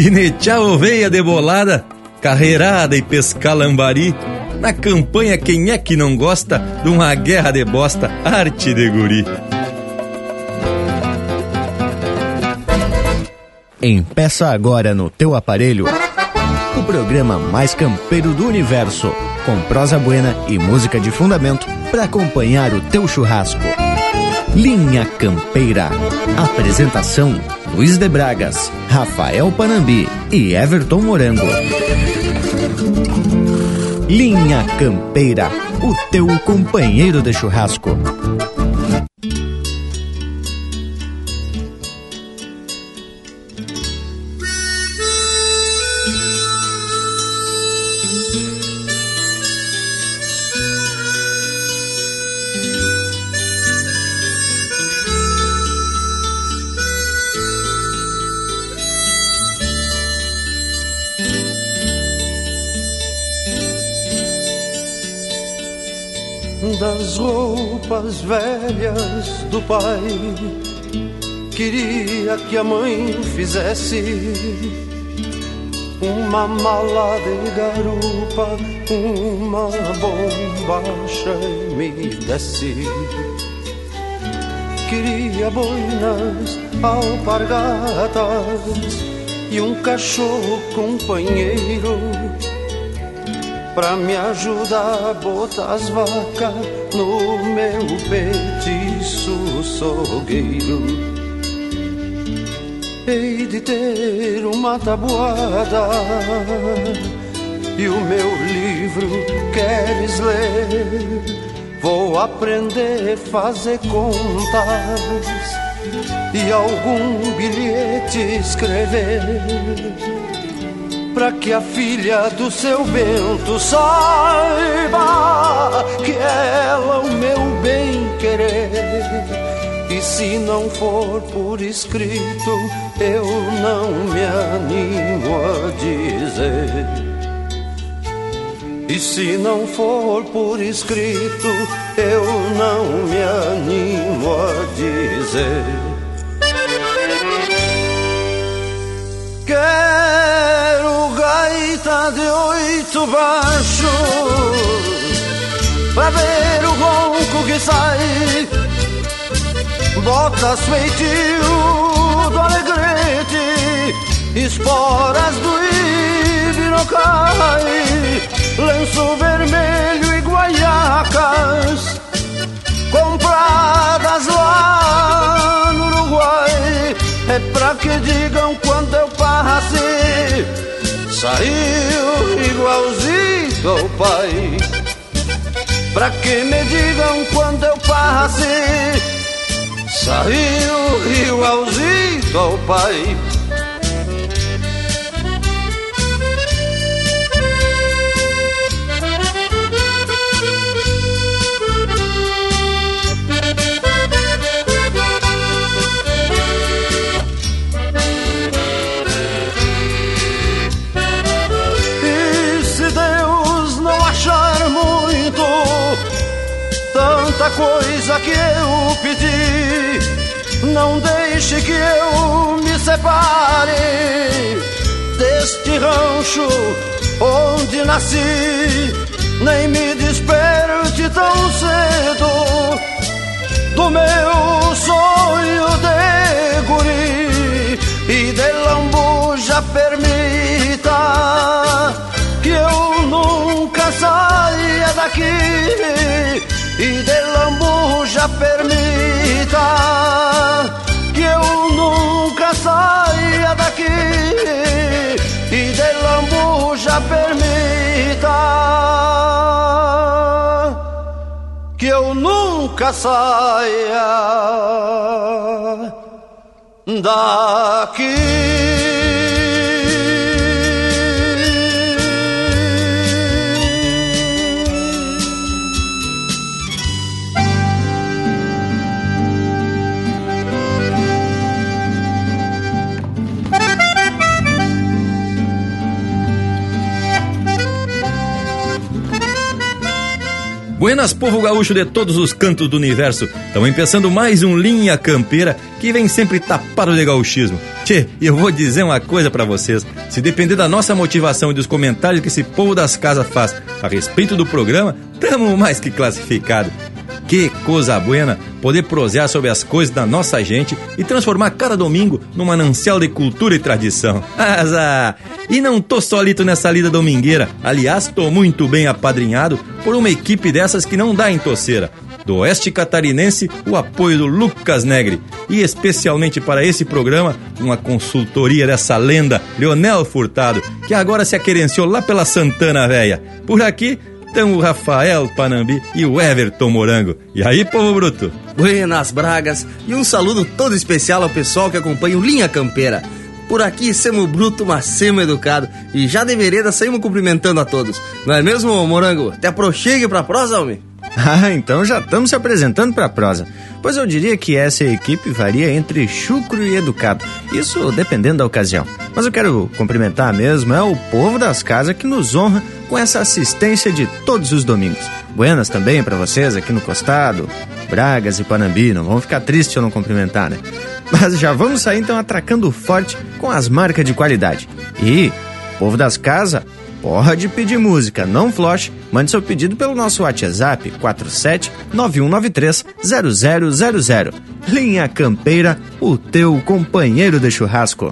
ginetear oveia de bolada, carreirada e pescar lambari. Na campanha, quem é que não gosta de uma guerra de bosta, arte de guri? Empeça agora no teu aparelho o programa mais campeiro do universo, com prosa buena e música de fundamento para acompanhar o teu churrasco. Linha Campeira. Apresentação: Luiz de Bragas, Rafael Panambi e Everton Morango. Linha Campeira, o teu companheiro de churrasco. Roupas velhas do pai. Queria que a mãe fizesse uma mala de garupa, uma bombacha e me desse. Queria boinas, alpargatas e um cachorro companheiro pra me ajudar a botar as vacas no meu petiço sogueiro. Hei de ter uma tabuada e o meu livro queres ler? Vou aprender a fazer contas e algum bilhete escrever para que a filha do seu Bento saiba que ela o meu bem querer. E se não for por escrito, eu não me animo a dizer. E se não for por escrito, eu não me animo a dizer. Quero gaita de oito baixos Pra ver o ronco que sai. Botas feitio do alegrete Esporas do ibirocai Lenço vermelho e guaiacas Compradas lá no Uruguai. É pra que digam quando eu passe Saiu igualzinho ao pai. Pra que me digam quando eu passe Saiu igualzinho ao pai coisa que eu pedi. Não deixe que eu me separe Deste rancho onde nasci. Nem me desperte tão cedo Do meu sonho de guri. E de lambuja permita que eu nunca saia daqui e de lambuja permita que eu nunca saia daqui e de lambuja permita que eu nunca saia daqui. Buenas, povo gaúcho de todos os cantos do universo. Estamos empeçando mais um Linha Campeira que vem sempre tapado de gauchismo. Tchê, eu vou dizer uma coisa para vocês. Se depender da nossa motivação e dos comentários que esse povo das casas faz a respeito do programa, tamo mais que classificado. Que coisa buena poder prosear sobre as coisas da nossa gente e transformar cada domingo num manancial de cultura e tradição. Azar! E não tô solito nessa lida domingueira. Aliás, tô muito bem apadrinhado por uma equipe dessas que não dá em toceira. Do Oeste Catarinense, o apoio do Lucas Negre. E especialmente para esse programa, uma consultoria dessa lenda, Leonel Furtado, que agora se aquerenciou lá pela Santana Véia. Por aqui, o Rafael Panambi e o Everton Morango. E aí, povo bruto? Buenas Bragas e um saludo todo especial ao pessoal que acompanha o Linha Campeira. Por aqui, semos bruto, mas semos educado e já de vereda saímos cumprimentando a todos. Não é mesmo, Morango? Até prochegue pra prosa, homem? Ah, então já estamos se apresentando para a prosa. Pois eu diria que essa equipe varia entre chucro e educado. Isso dependendo da ocasião. Mas eu quero cumprimentar mesmo é o povo das casas que nos honra com essa assistência de todos os domingos. Buenas também para vocês aqui no Costado, Bragas e Panambi. Não vão ficar tristes se eu não cumprimentar, né? Mas já vamos sair então atracando forte com as marcas de qualidade. E, povo das casas, Pode pedir música, não floche. Mande seu pedido pelo nosso WhatsApp 47 9193 0000. Linha Campeira, o teu companheiro de churrasco.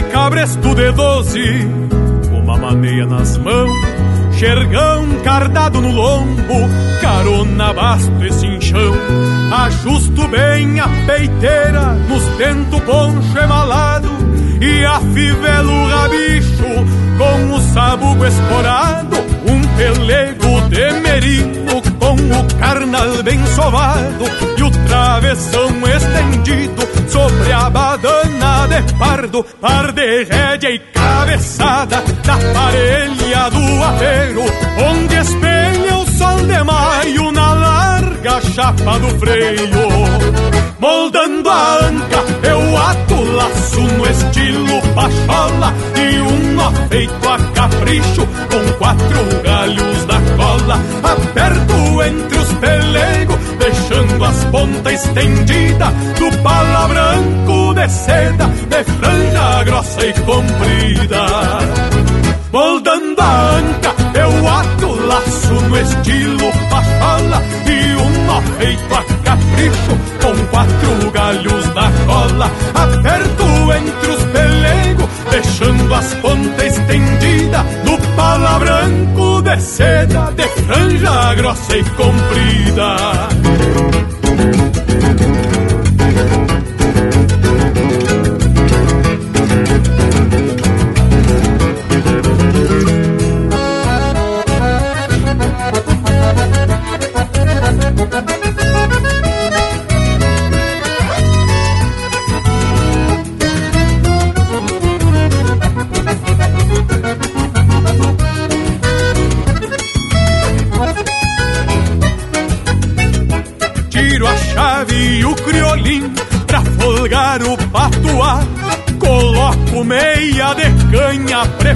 Cabresto de doze, uma maneia nas mãos, xergão cardado no lombo, carona basto e cinchão. Ajusto bem a peiteira nos dento poncho emalado e afivelo o rabicho com o sabugo esporado, um pelego de merino carnal bem sovado e o travessão estendido sobre a badana de pardo, par de rédea e cabeçada da parelha do apeiro, onde espelha o sol de maio na larga chapa do freio. Moldando a anca, eu ato laço no estilo pachola e um nó feito a capricho com quatro galhos na cola. Aperto entre os pelegos, deixando as pontas estendidas do pala branco de seda, de franja grossa e comprida. Moldando a anca, eu ato laço no estilo pachola e um nó feito a capricho com quatro galhos na cola. Aperto entre os pelegos, deixando as pontas estendidas no pala branco de seda, de franja grossa e comprida.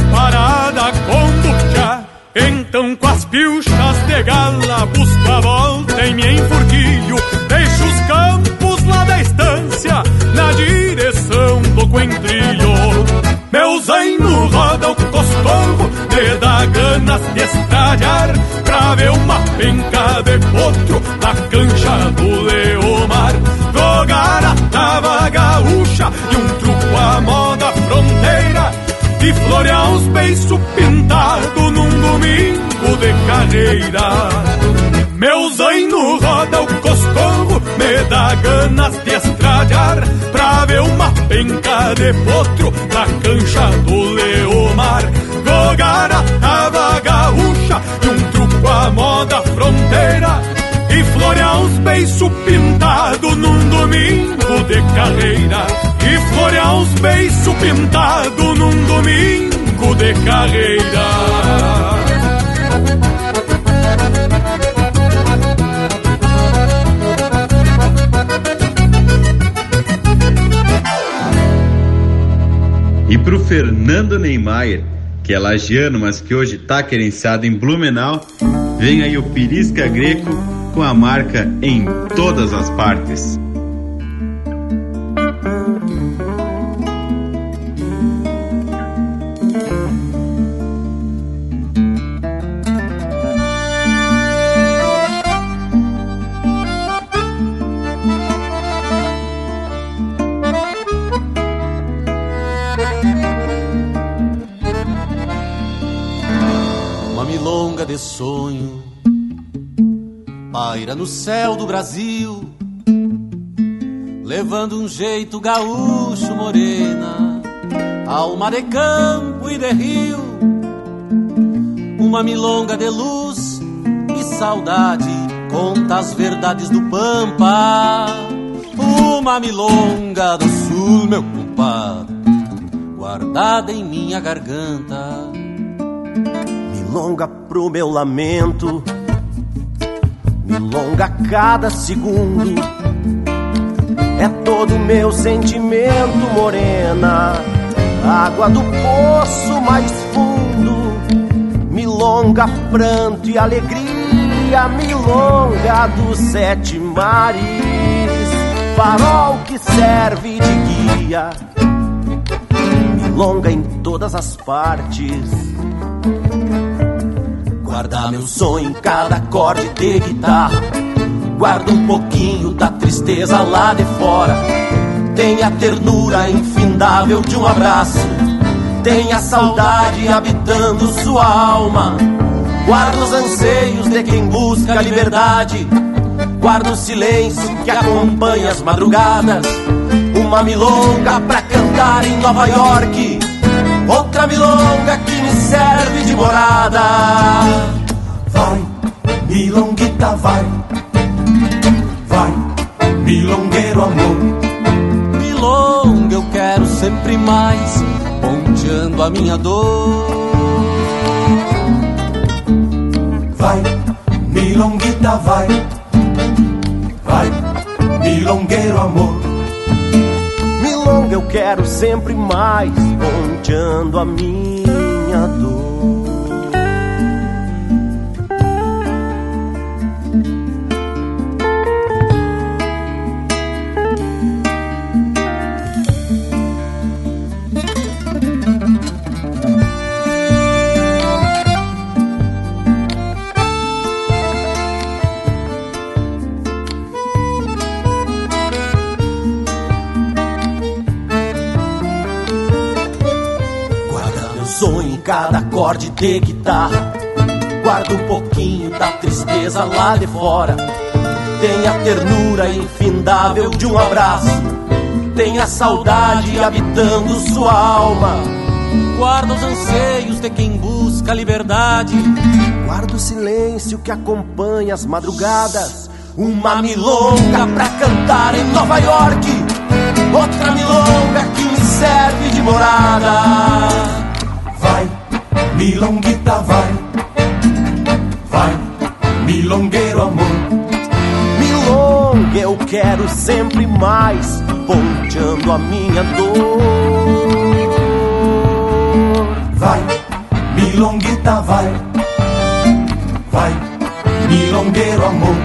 Preparada com buchá. Então com as pilchas de gala busco a volta em me enfurquilho. Deixo os campos lá da estância na direção do coentrilho. Meu zaino roda o costorro, me dá ganas de estralhar Pra ver uma penca de potro na cancha do Leomar Jogar a tava gaúcha e um truco à moda fronteira E florear uns beiços pintados num domingo de carreira Meu zaino roda o coscorro, me dá ganas de estralhar Pra ver uma penca de potro na cancha do Leomar. Jogar a tava gaúcha e um truco à moda fronteira e florear os beiços pintados num domingo de carreira. E florear os beiços pintados num domingo de carreira. E pro Fernando Neymar, que é lagiano, mas que hoje tá querenciado em Blumenau, vem aí o Pirisca Greco com a marca em todas as partes. No céu do Brasil, levando um jeito gaúcho morena, alma de campo e de rio, uma milonga de luz e saudade, conta as verdades do Pampa, uma milonga do sul, meu compadre, guardada em minha garganta. Milonga pro meu lamento milonga cada segundo. É todo meu sentimento morena, água do poço mais fundo. Milonga, pranto e alegria, milonga dos sete mares. Farol que serve de guia, milonga em todas as partes Guarda meu sonho em cada acorde de guitarra. Guarda um pouquinho da tristeza lá de fora. Tem a ternura infindável de um abraço. Tem a saudade habitando sua alma. Guarda os anseios de quem busca a liberdade. Guarda o silêncio que acompanha as madrugadas. Uma milonga pra cantar em Nova York outra milonga me serve de morada. Vai, milonguita, vai, vai, milongueiro amor. Milonga eu quero sempre mais, ponteando a minha dor. Vai, milonguita, vai, vai, milongueiro amor longa eu quero sempre mais, ponteando a minha acorde de guitarra. Guarda um pouquinho da tristeza lá de fora. Tem a ternura infindável de um abraço. Tem a saudade habitando sua alma. Guarda os anseios de quem busca liberdade. Guarda o silêncio que acompanha as madrugadas. Uma milonga pra cantar em Nova York. Outra milonga que me serve de morada milonguita vai, vai, milongueiro amor. Milonga eu quero sempre mais, ponteando a minha dor. Vai, milonguita vai, vai, milongueiro amor.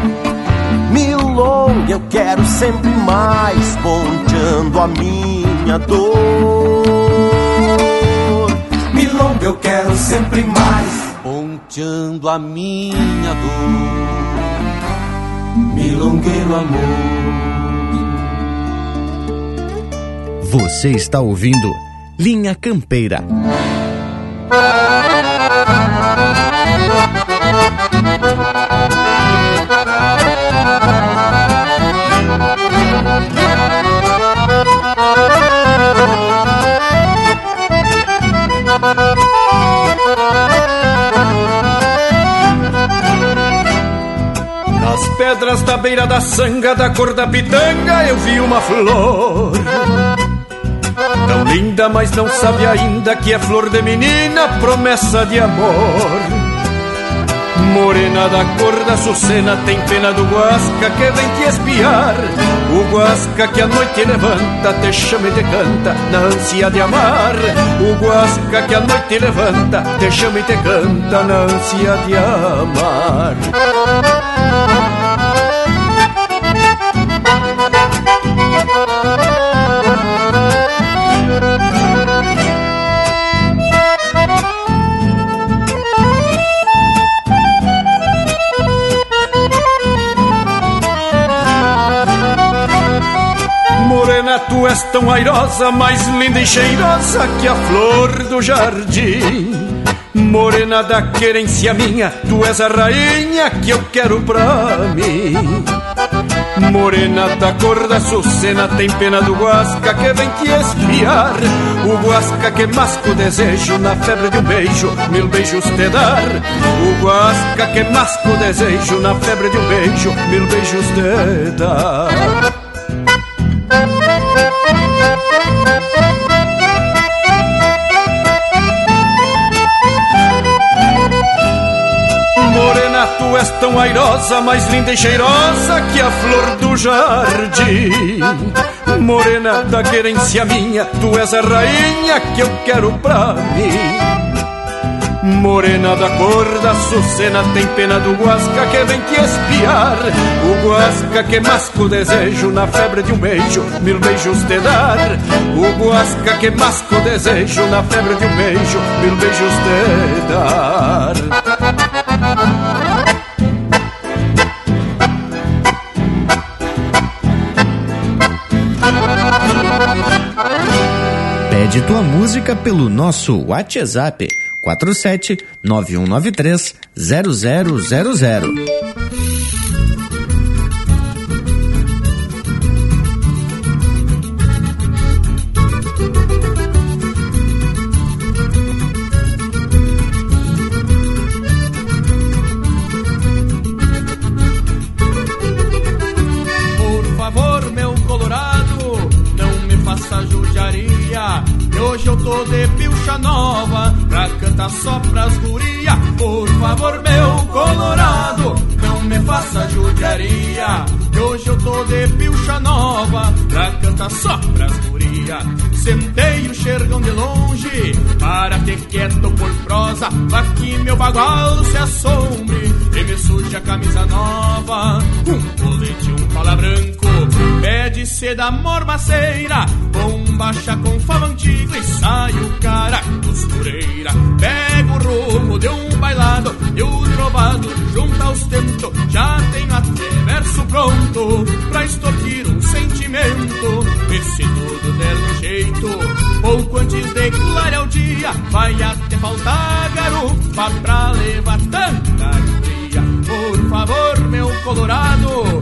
Milonga eu quero sempre mais, ponteando a minha dor eu quero sempre mais. Ponteando a minha dor, milongueiro amor. Você está ouvindo Linha Campeira. Da sanga da cor da pitanga, eu vi uma flor. Tão linda, mas não sabe ainda que é flor de menina, promessa de amor. Morena da cor da Sucena tem pena do Guasca que vem te espiar. O Guasca que a noite levanta, te chama e te canta na ânsia de amar. O Guasca que a noite levanta, te chama e te canta na ânsia de amar. Tu és tão airosa, mais linda e cheirosa que a flor do jardim. Morena da querência minha, tu és a rainha que eu quero pra mim. Morena da cor da Sucena, tem pena do Guasca que vem te espiar. O Guasca que masca o desejo na febre de um beijo, mil beijos te dar. O Guasca que masca o desejo na febre de um beijo, mil beijos te dar. Tão airosa, mais linda e cheirosa que a flor do jardim. Morena da querência minha, tu és a rainha que eu quero pra mim. Morena da cor da Sucena tem pena do Guasca que vem te espiar O Guasca que masca o desejo na febre de um beijo Mil beijos te dar O Guasca que masca o desejo na febre de um beijo Mil beijos te dar Pede tua música pelo nosso WhatsApp 47 9193 0000. Só pras guria. Sentei o xergão de longe para ter quieto por prosa. Pra que meu bagual se assombre e me a camisa nova. Um colete, um pala branco, de seda mormaceira, bombacha com fava antigo e sai o cara costureira. Pega o rumo de um bailado e o trovado junta aos tentos. Já tenho até verso pronto pra extorquir um sentimento. E se tudo der no jeito, pouco antes de clarear o dia, vai até faltar garupa pra levar tanta alegria. Por favor, meu colorado,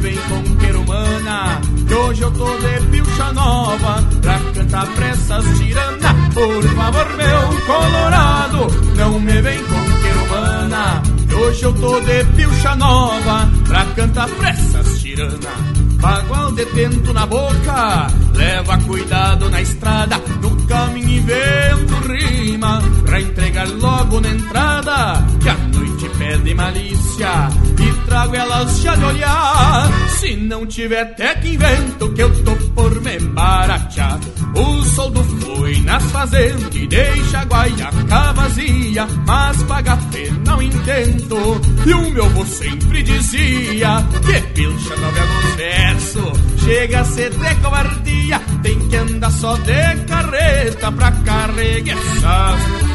vem com querumana, que hoje eu tô de pilcha nova pra cantar pressas tirana. Por favor, meu colorado, não me vem com querumana, que hoje eu tô de pilcha nova pra cantar pressas tirana. Bagual detento na boca, leva cuidado na estrada, no caminho invento rima, pra entregar logo na entrada, que a noite pede malícia, e trago elas já de olhar, se não tiver até que invento, que eu tô por me baratear. O soldo foi nas fazendas e deixa a guaiaca vazia, mas paga pena não intento, e o meu avô sempre dizia, que pilcha não me verso, chega a ser de covardia, tem que andar só de carreta pra carregar essas.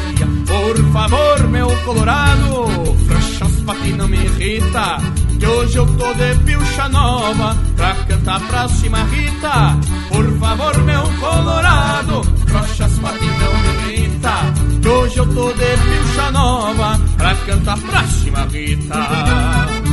Por favor, meu colorado, frouxa os não me irrita, que hoje eu tô de pilcha nova pra cantar pra cima Rita. Por favor, meu colorado, frouxa os patis não me irrita, que hoje eu tô de pilcha nova pra cantar pra cima Rita.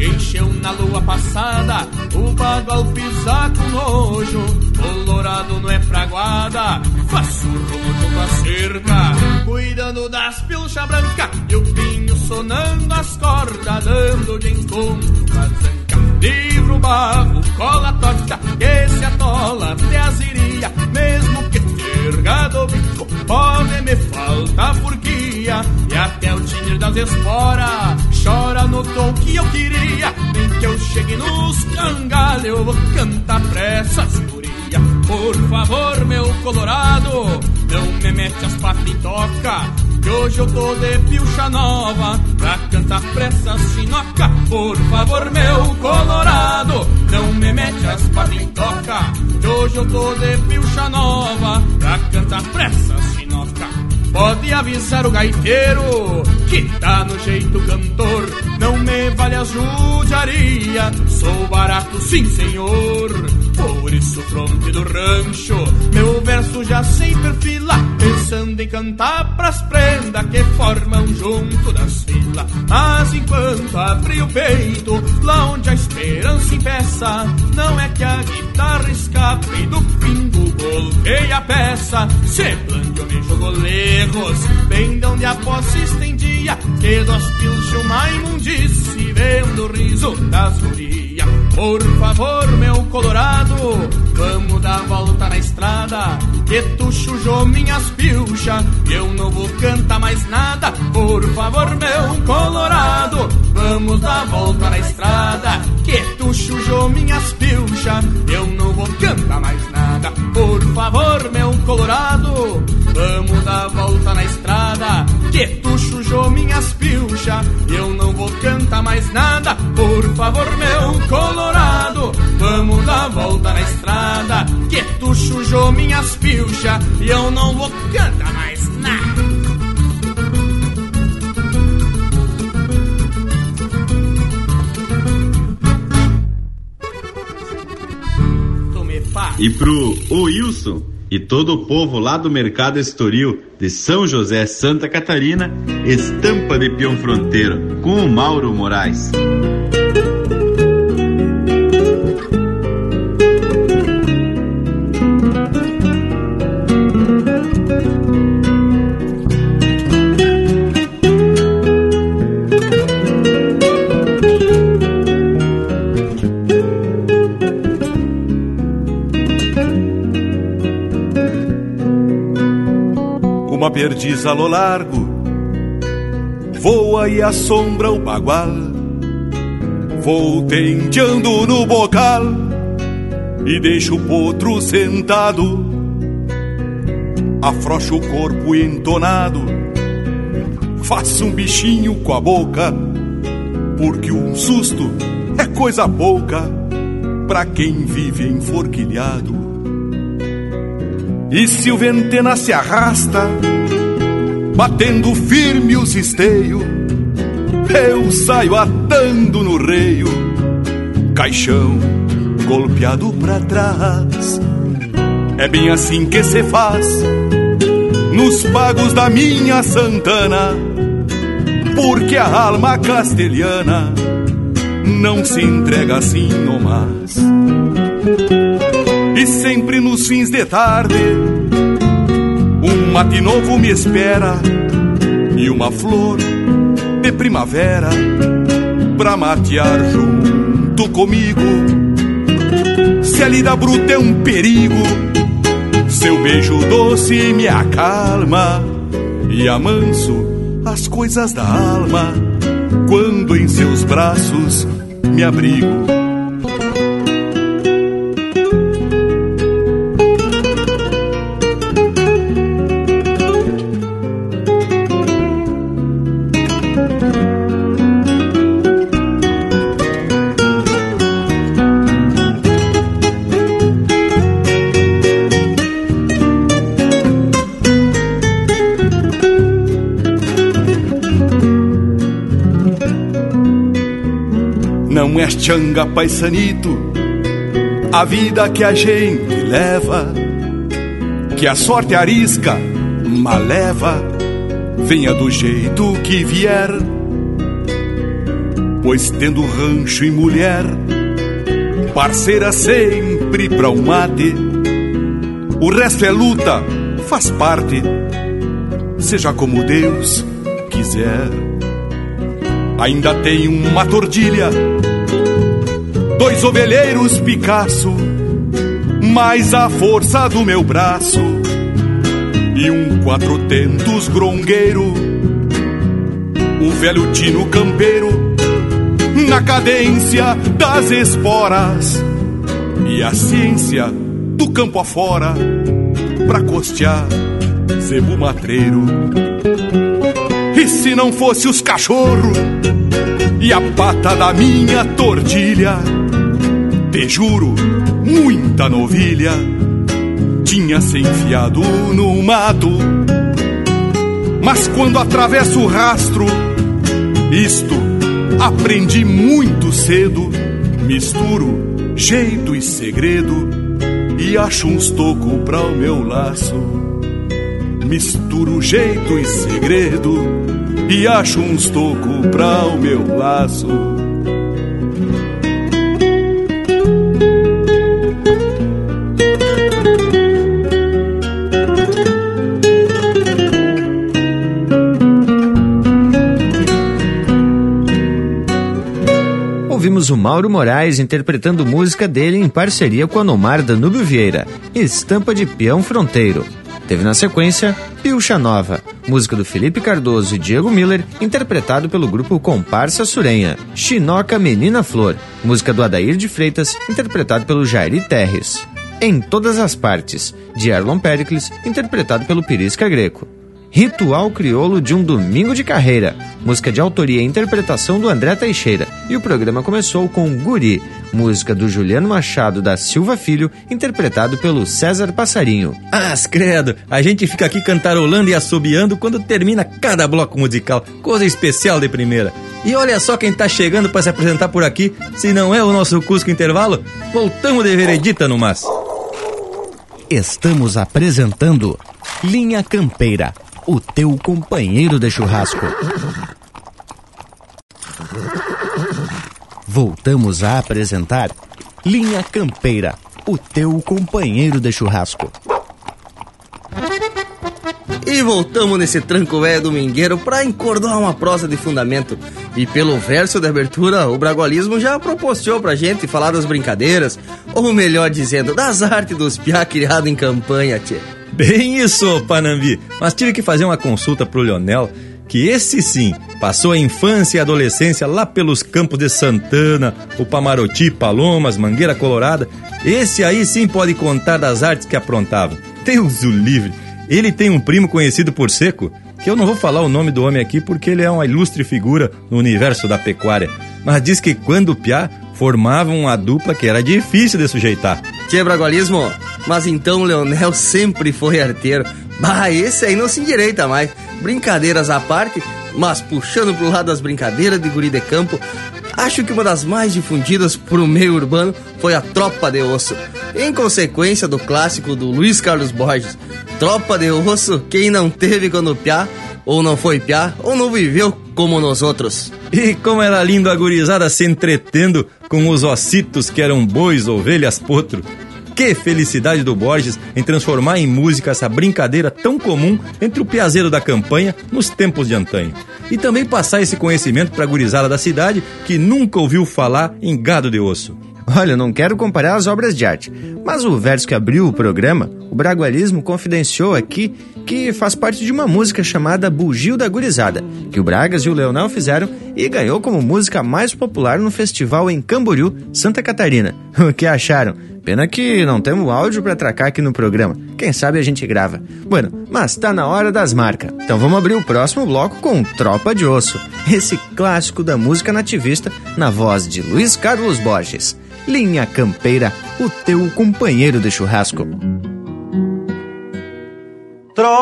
Encheu na lua passada, o bagual pisar com nojo, colorado não é fraguada, faço rumo junto à cerca, cuidando das pilchas brancas, e o pinho sonando as cordas, dando de encontro pra zanca. Livro, barro, cola torta, que se atola até as iria, mesmo que tergado o bico, pode me faltar furquia, e até o tinir das esporas, chora no tom que eu queria, nem que eu chegue nos cangalhos, eu vou cantar pressas guria. Por favor, meu colorado, não me mete as patas em toca, que hoje eu tô de pilcha nova Pra cantar pressas chinoca Por favor, meu colorado Não me mete as toca Que hoje eu tô de pilcha nova Pra cantar pressas chinoca Pode avisar o gaiteiro que tá no jeito cantor. Não me vale a judiaria, sou barato sim senhor. Por isso fronte do rancho, meu verso já sem perfila, pensando em cantar pras prendas que formam junto das filas. Mas enquanto abri o peito, lá onde a esperança impeça, não é que a guitarra escape do pingo, golpeei a peça. Se plantio me jogou lerros, bem de onde a posse estendia, que dos pilchos uma imundice, vendo o riso das gurias. Por favor, meu colorado, vamos dar volta na estrada. Que tu chujou minhas pilchas, eu não vou cantar mais nada. Por favor, meu colorado, vamos dar volta na estrada. Que tu chujou minhas pilchas, eu não vou cantar mais nada. Por favor, meu colorado, vamos dar volta na estrada. Que tu chujou minhas pilchas, eu não vou cantar mais nada. Por favor, meu colorado, vamos dar volta na estrada. Que tu chujou minhas pilchas, e eu não vou cantar mais nada. E pro Wilson e todo o povo lá do Mercado Estoril de São José, Santa Catarina, estampa de peão fronteiro com o Mauro Moraes. Perdiz a lo largo voa e assombra o bagual. Vou tenteando no bocal e deixo o potro sentado. Afrouxo o corpo entonado, faço um bichinho com a boca, porque um susto é coisa pouca pra quem vive enforquilhado. E se o ventena se arrasta, batendo firme os esteios, eu saio atando no reio, caixão golpeado pra trás. É bem assim que se faz nos pagos da minha Santana, porque a alma castelhana não se entrega assim nomás. E sempre nos fins de tarde, mate novo me espera e uma flor de primavera pra matear junto comigo. Se a lida bruta é um perigo, seu beijo doce me acalma e amanso as coisas da alma quando em seus braços me abrigo. Changa paisanito, a vida que a gente leva, que a sorte arisca, maleva, venha do jeito que vier. Pois tendo rancho e mulher, parceira sempre pra um mate, o resto é luta, faz parte, seja como Deus quiser. Ainda tem uma tordilha, dois ovelheiros Picasso, mais a força do meu braço e um quatrotentos grongueiro, o velho tino campeiro na cadência das esporas e a ciência do campo afora pra costear zebu matreiro. E se não fosse os cachorros e a pata da minha tordilha, juro, muita novilha tinha se enfiado no mato. Mas quando atravesso o rastro, isto aprendi muito cedo. Misturo jeito e segredo e acho uns toco pra o meu laço. Misturo jeito e segredo e acho uns toco pra o meu laço. Ouvimos o Mauro Moraes interpretando música dele em parceria com a Nomar Danúbio Vieira, Estampa de Peão Fronteiro. Teve na sequência Pilcha Nova, música do Felipe Cardoso e Diego Miller, interpretado pelo grupo Comparsa Surenha. Chinoca Menina Flor, música do Adair de Freitas, interpretado pelo Jairi Terres. Em Todas as Partes, de Erlon Pericles, interpretado pelo Pirisca Greco. Ritual Crioulo de um Domingo de Carreira, música de autoria e interpretação do André Teixeira. E o programa começou com Guri, música do Juliano Machado da Silva Filho, interpretado pelo César Passarinho. Ah, credo, a gente fica aqui cantarolando e assobiando quando termina cada bloco musical, coisa especial de primeira. E olha só quem tá chegando para se apresentar por aqui, se não é o nosso Cusco Intervalo, voltamos de veredita no mas. Estamos apresentando Linha Campeira o teu companheiro de churrasco. Voltamos a apresentar Linha Campeira, o teu companheiro de churrasco. E voltamos nesse tranco velho domingueiro para encordoar uma prosa de fundamento. E pelo verso de abertura, o bragualismo já proporcionou pra gente falar das brincadeiras, ou melhor dizendo, das artes dos piá criado em campanha, tchê. Bem isso, Panambi. Mas tive que fazer uma consulta pro Leonel, que esse sim passou a infância e adolescência lá pelos campos de Santana, o Pamaroti, Palomas, Mangueira Colorada. Esse aí sim pode contar das artes que aprontavam. Deus o livre. Ele tem um primo conhecido por Seco, que eu não vou falar o nome do homem aqui porque ele é uma ilustre figura no universo da pecuária. Mas diz que quando piá formavam uma dupla que era difícil de sujeitar. Tchê, Bragualismo, mas então Leonel sempre foi arteiro. Bah, esse aí não se endireita mais. Brincadeiras à parte, mas puxando pro lado das brincadeiras de guri de campo, acho que uma das mais difundidas pro meio urbano foi a Tropa de Osso. Em consequência do clássico do Luiz Carlos Borges, Tropa de Osso, quem não teve quando piá, ou não foi piá, ou não viveu como nós outros. E como era lindo a gurizada se entretendo com os ossitos que eram bois, ovelhas, potro. Que felicidade do Borges em transformar em música essa brincadeira tão comum entre o piazeiro da campanha nos tempos de antanho. E também passar esse conhecimento para a gurizada da cidade que nunca ouviu falar em gado de osso. Olha, não quero comparar as obras de arte, mas o verso que abriu o programa, o Bragualismo confidenciou aqui que faz parte de uma música chamada Bugio da Gurizada, que o Bragas e o Leonel fizeram e ganhou como música mais popular no festival em Camboriú, Santa Catarina. O que acharam? Pena que não temos áudio para atracar aqui no programa. Quem sabe a gente grava. Bueno, mas tá na hora das marcas. Então vamos abrir o próximo bloco com Tropa de Osso, esse clássico da música nativista na voz de Luiz Carlos Borges. Linha Campeira, o teu companheiro de churrasco. Tropa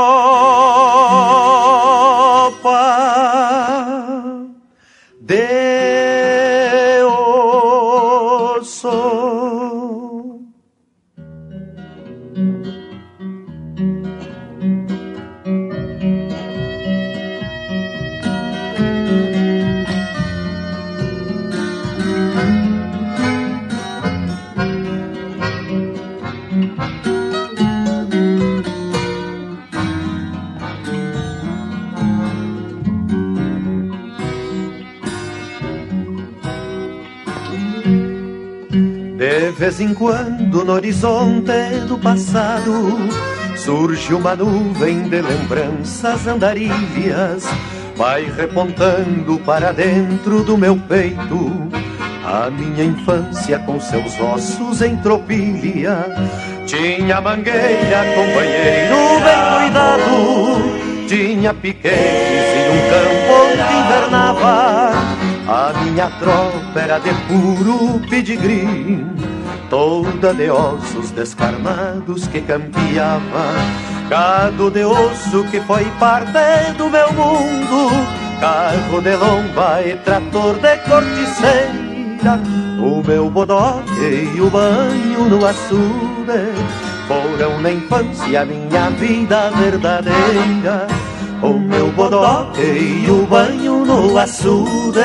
vez em quando no horizonte do passado surge uma nuvem de lembranças andarilhas, vai repontando para dentro do meu peito a minha infância com seus ossos em tropilha. Tinha mangueira, companheiro bem cuidado, tinha piquetes e um campo onde invernava a minha tropa era de puro pedigree, toda de ossos descarnados que campeava. Gado de osso que foi parte do meu mundo, carro de lomba e trator de corticeira. O meu bodoque e o banho no açude foram na infância minha vida verdadeira. O meu bodoque e o banho no açude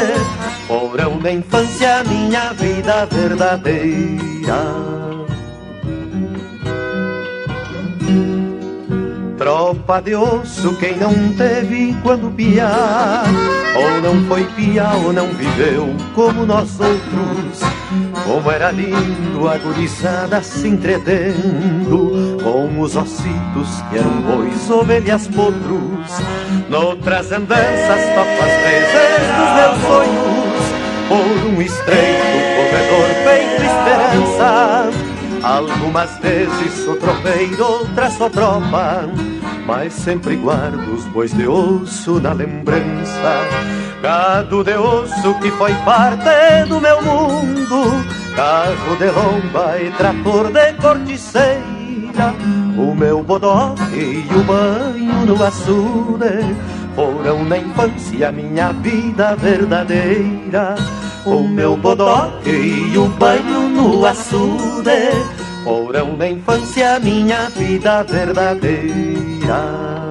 Foram na infância minha vida verdadeira. Tropa de osso, quem não teve quando piar Ou não foi piar ou não viveu como nós outros. Como era lindo a gurizada se entretendo Com os ossitos que eram bois, ovelhas, potros. Noutras andanças toco as vezes dos meus sonhos. Por um estreito corredor feito esperança. Algumas vezes sou tropeiro, outras sou tropa. Mas sempre guardo os bois de osso na lembrança. Gado de osso que foi parte do meu mundo. Carro de lomba e trator de corticeira O meu bodoque e o banho no açude Foram na infância minha vida verdadeira. O meu bodoque e o banho no açude Foram na infância minha vida verdadeira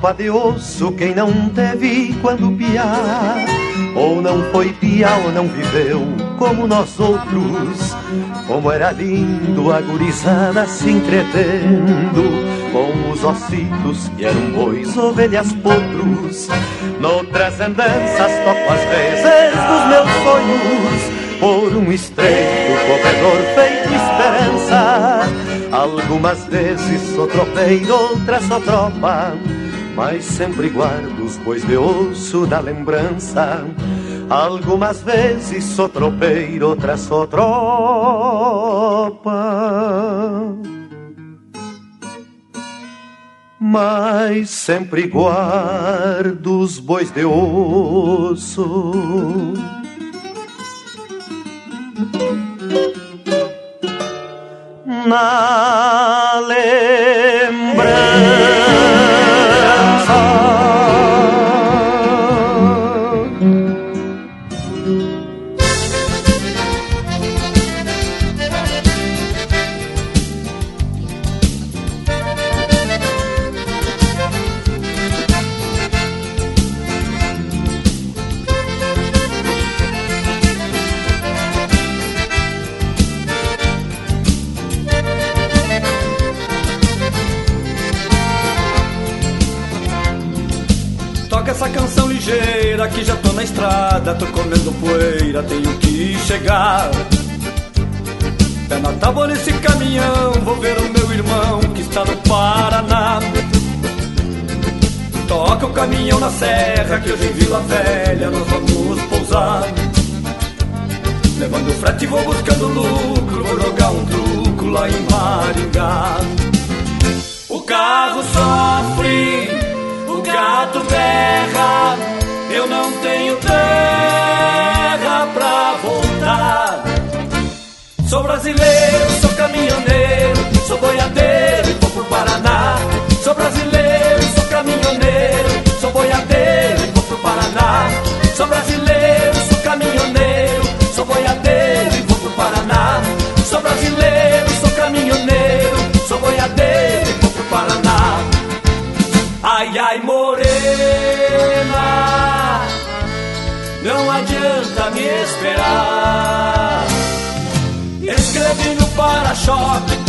Tropa de osso, quem não teve quando piar Ou não foi piar ou não viveu como nós outros. Como era lindo a gurizada se entretendo Com os ossitos que eram bois, ovelhas, potros. Noutras andanças toco as vezes dos meus sonhos por um estreito corredor feito esperança. Algumas vezes sou tropeiro, outras sou tropa, mas sempre guardo os bois de osso da lembrança. Algumas vezes sou tropeiro, outras sou tropa. Mas sempre guardo os bois de osso na lembrança. Que estrada, tô comendo poeira, tenho que chegar. Pé na tábua nesse caminhão, vou ver o meu irmão que está no Paraná. Toca o caminhão na serra, que hoje em Vila Velha nós vamos pousar. Levando frete vou buscando lucro, vou jogar um truco lá em Maringá. O carro sofre, o gato berra eu não tenho terra pra voltar. Sou brasileiro, sou caminhoneiro, Shopping.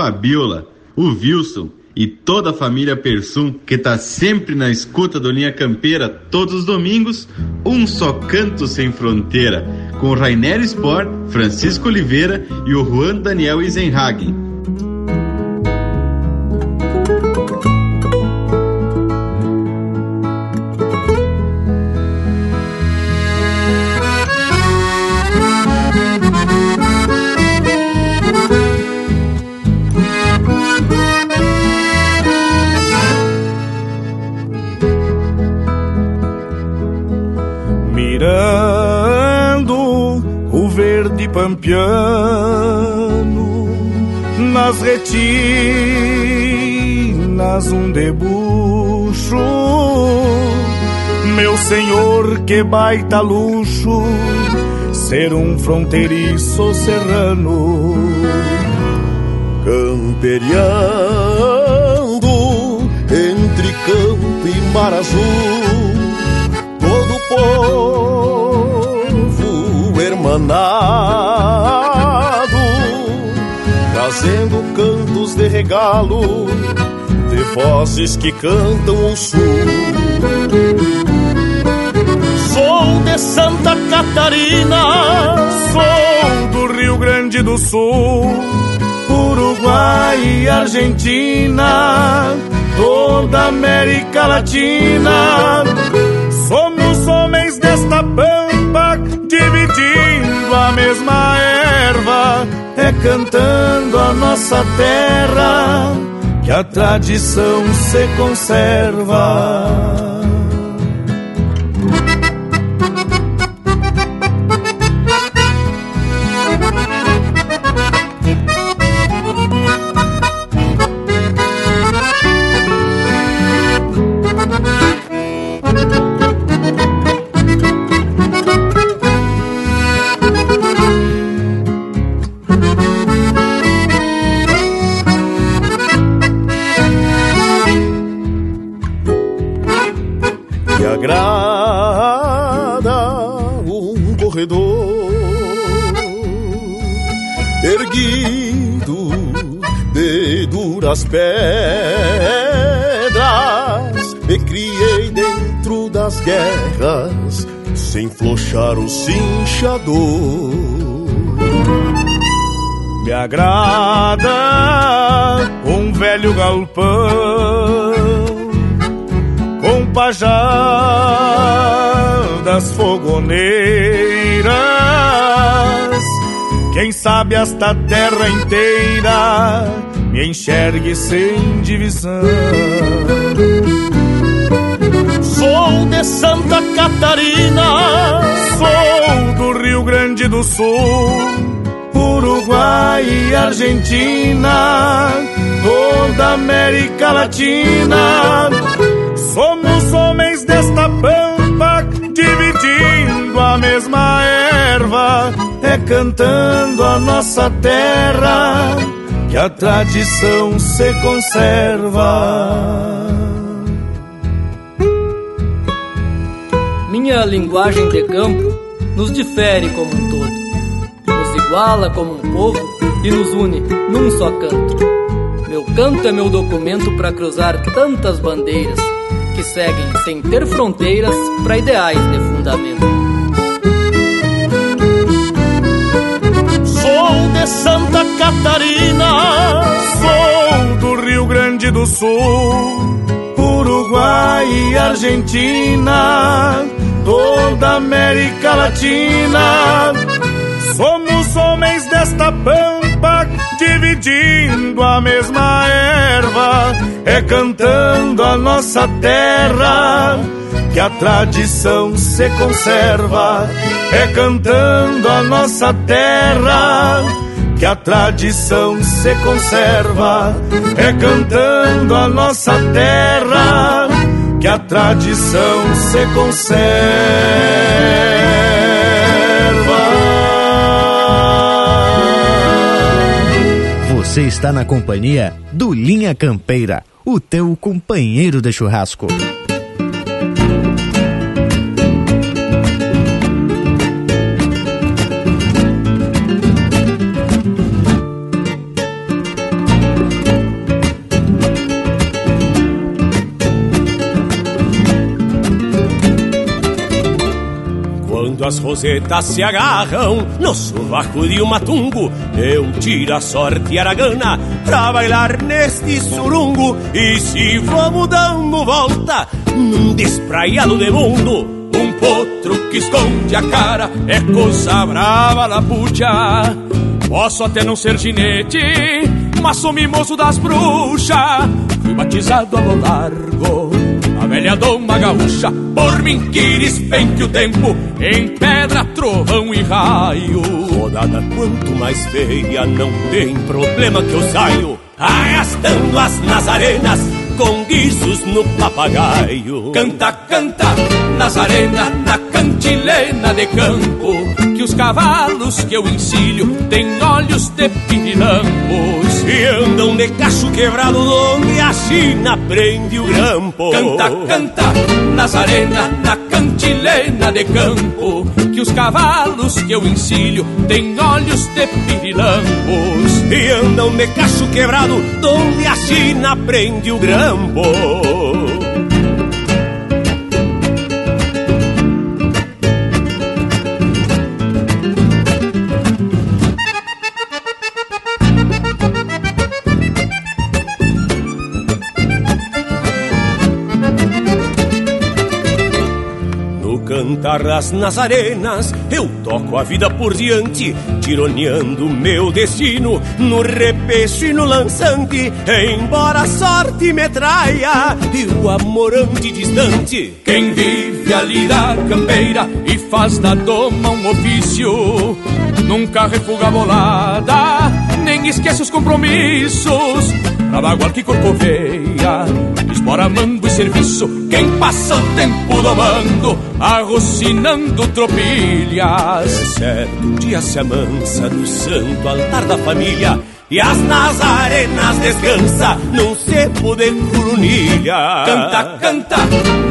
Fabiola, o Wilson e toda a família Persum, que tá sempre na escuta do Linha Campeira todos os domingos, um só canto sem fronteira, com Rainer Sport, Francisco Oliveira e o Juan Daniel Eisenhagen. Pampiano nas retinas um debuxo. Meu senhor que baita luxo ser um fronteiriço serrano. Camperiando entre campo e mar azul, hermanado, trazendo cantos de regalo, de vozes que cantam o sul. Sou de Santa Catarina, sou do Rio Grande do Sul, Uruguai e Argentina, toda América Latina. Somos homens desta dividindo a mesma erva, é cantando a nossa terra que a tradição se conserva. Sem flochar o cinchador. Me agrada um velho galpão com pajadas fogoneiras. Quem sabe esta terra inteira me enxergue sem divisão. Sou de Santa Catarina, sou do Rio Grande do Sul, Uruguai e Argentina, toda América Latina. Somos homens desta pampa, dividindo a mesma erva, é cantando a nossa terra que a tradição se conserva. Minha linguagem de campo nos difere como um todo, nos iguala como um povo e nos une num só canto. Meu canto é meu documento para cruzar tantas bandeiras que seguem sem ter fronteiras para ideais de fundamento. Sou de Santa Catarina, sou do Rio Grande do Sul, Uruguai e Argentina, toda América Latina. Somos homens desta pampa, dividindo a mesma erva, é cantando a nossa terra que a tradição se conserva, é cantando a nossa terra que a tradição se conserva, é cantando a nossa terra que a tradição se conserva. Você está na companhia do Linha Campeira, o teu companheiro de churrasco. As rosetas se agarram no sovaco de um matungo, eu tiro a sorte aragana pra bailar neste surungo. E se vamos dando volta num despraiado de mundo, um potro que esconde a cara é coisa brava na. Posso até não ser ginete, mas sou mimoso das bruxas. Fui batizado a lo largo velha doma gaúcha, por mim que despenque o tempo em pedra, trovão e raio. Rodada quanto mais feia, não tem problema que eu saio, arrastando as nazarenas com guizos no papagaio. Canta, canta, Nazarena, na cantilena de campo, que os cavalos que eu encilho têm olhos de pirilampos e andam de cacho quebrado onde a China prende o grampo. Canta, canta, Nazarena, na cantilena de campo, que os cavalos que eu encilho têm olhos de pirilampos e andam de cacho quebrado onde a China prende o grampo. Cantar as nazarenas, eu toco a vida por diante, tironeando meu destino no repecho e no lançante. Embora a sorte me traia e o amor distante. Quem vive ali da campeira e faz da doma um ofício, nunca refuga bolada, nem esquece os compromissos. Bagual que corcoveia, espora mango e serviço. Quem passa o tempo domando, arrocinando tropilhas. É certo, um dia se amansa no santo altar da família. E as nazarenas descansa num cepo de curunilha. Canta, canta,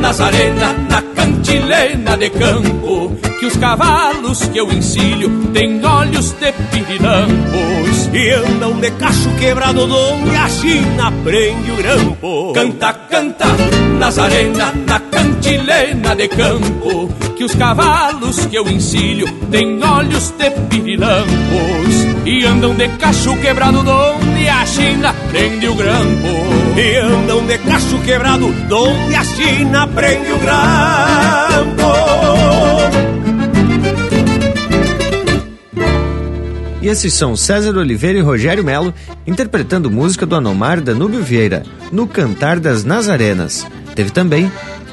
Nazarena, na cantilena de campo. Que os cavalos que eu encilho têm olhos de pirilampos. E andam de cacho quebrado onde a China prende o grampo. Canta, canta, Nazarena, na cantilena de campo. Que os cavalos que eu encilho têm olhos de pirilampos. E andam de cacho quebrado onde a China prende o grampo. E andam de cacho quebrado onde a China prende o grampo. E esses são César Oliveira e Rogério Melo interpretando música do Anomar Danúbio Vieira, no Cantar das Nazarenas. Teve também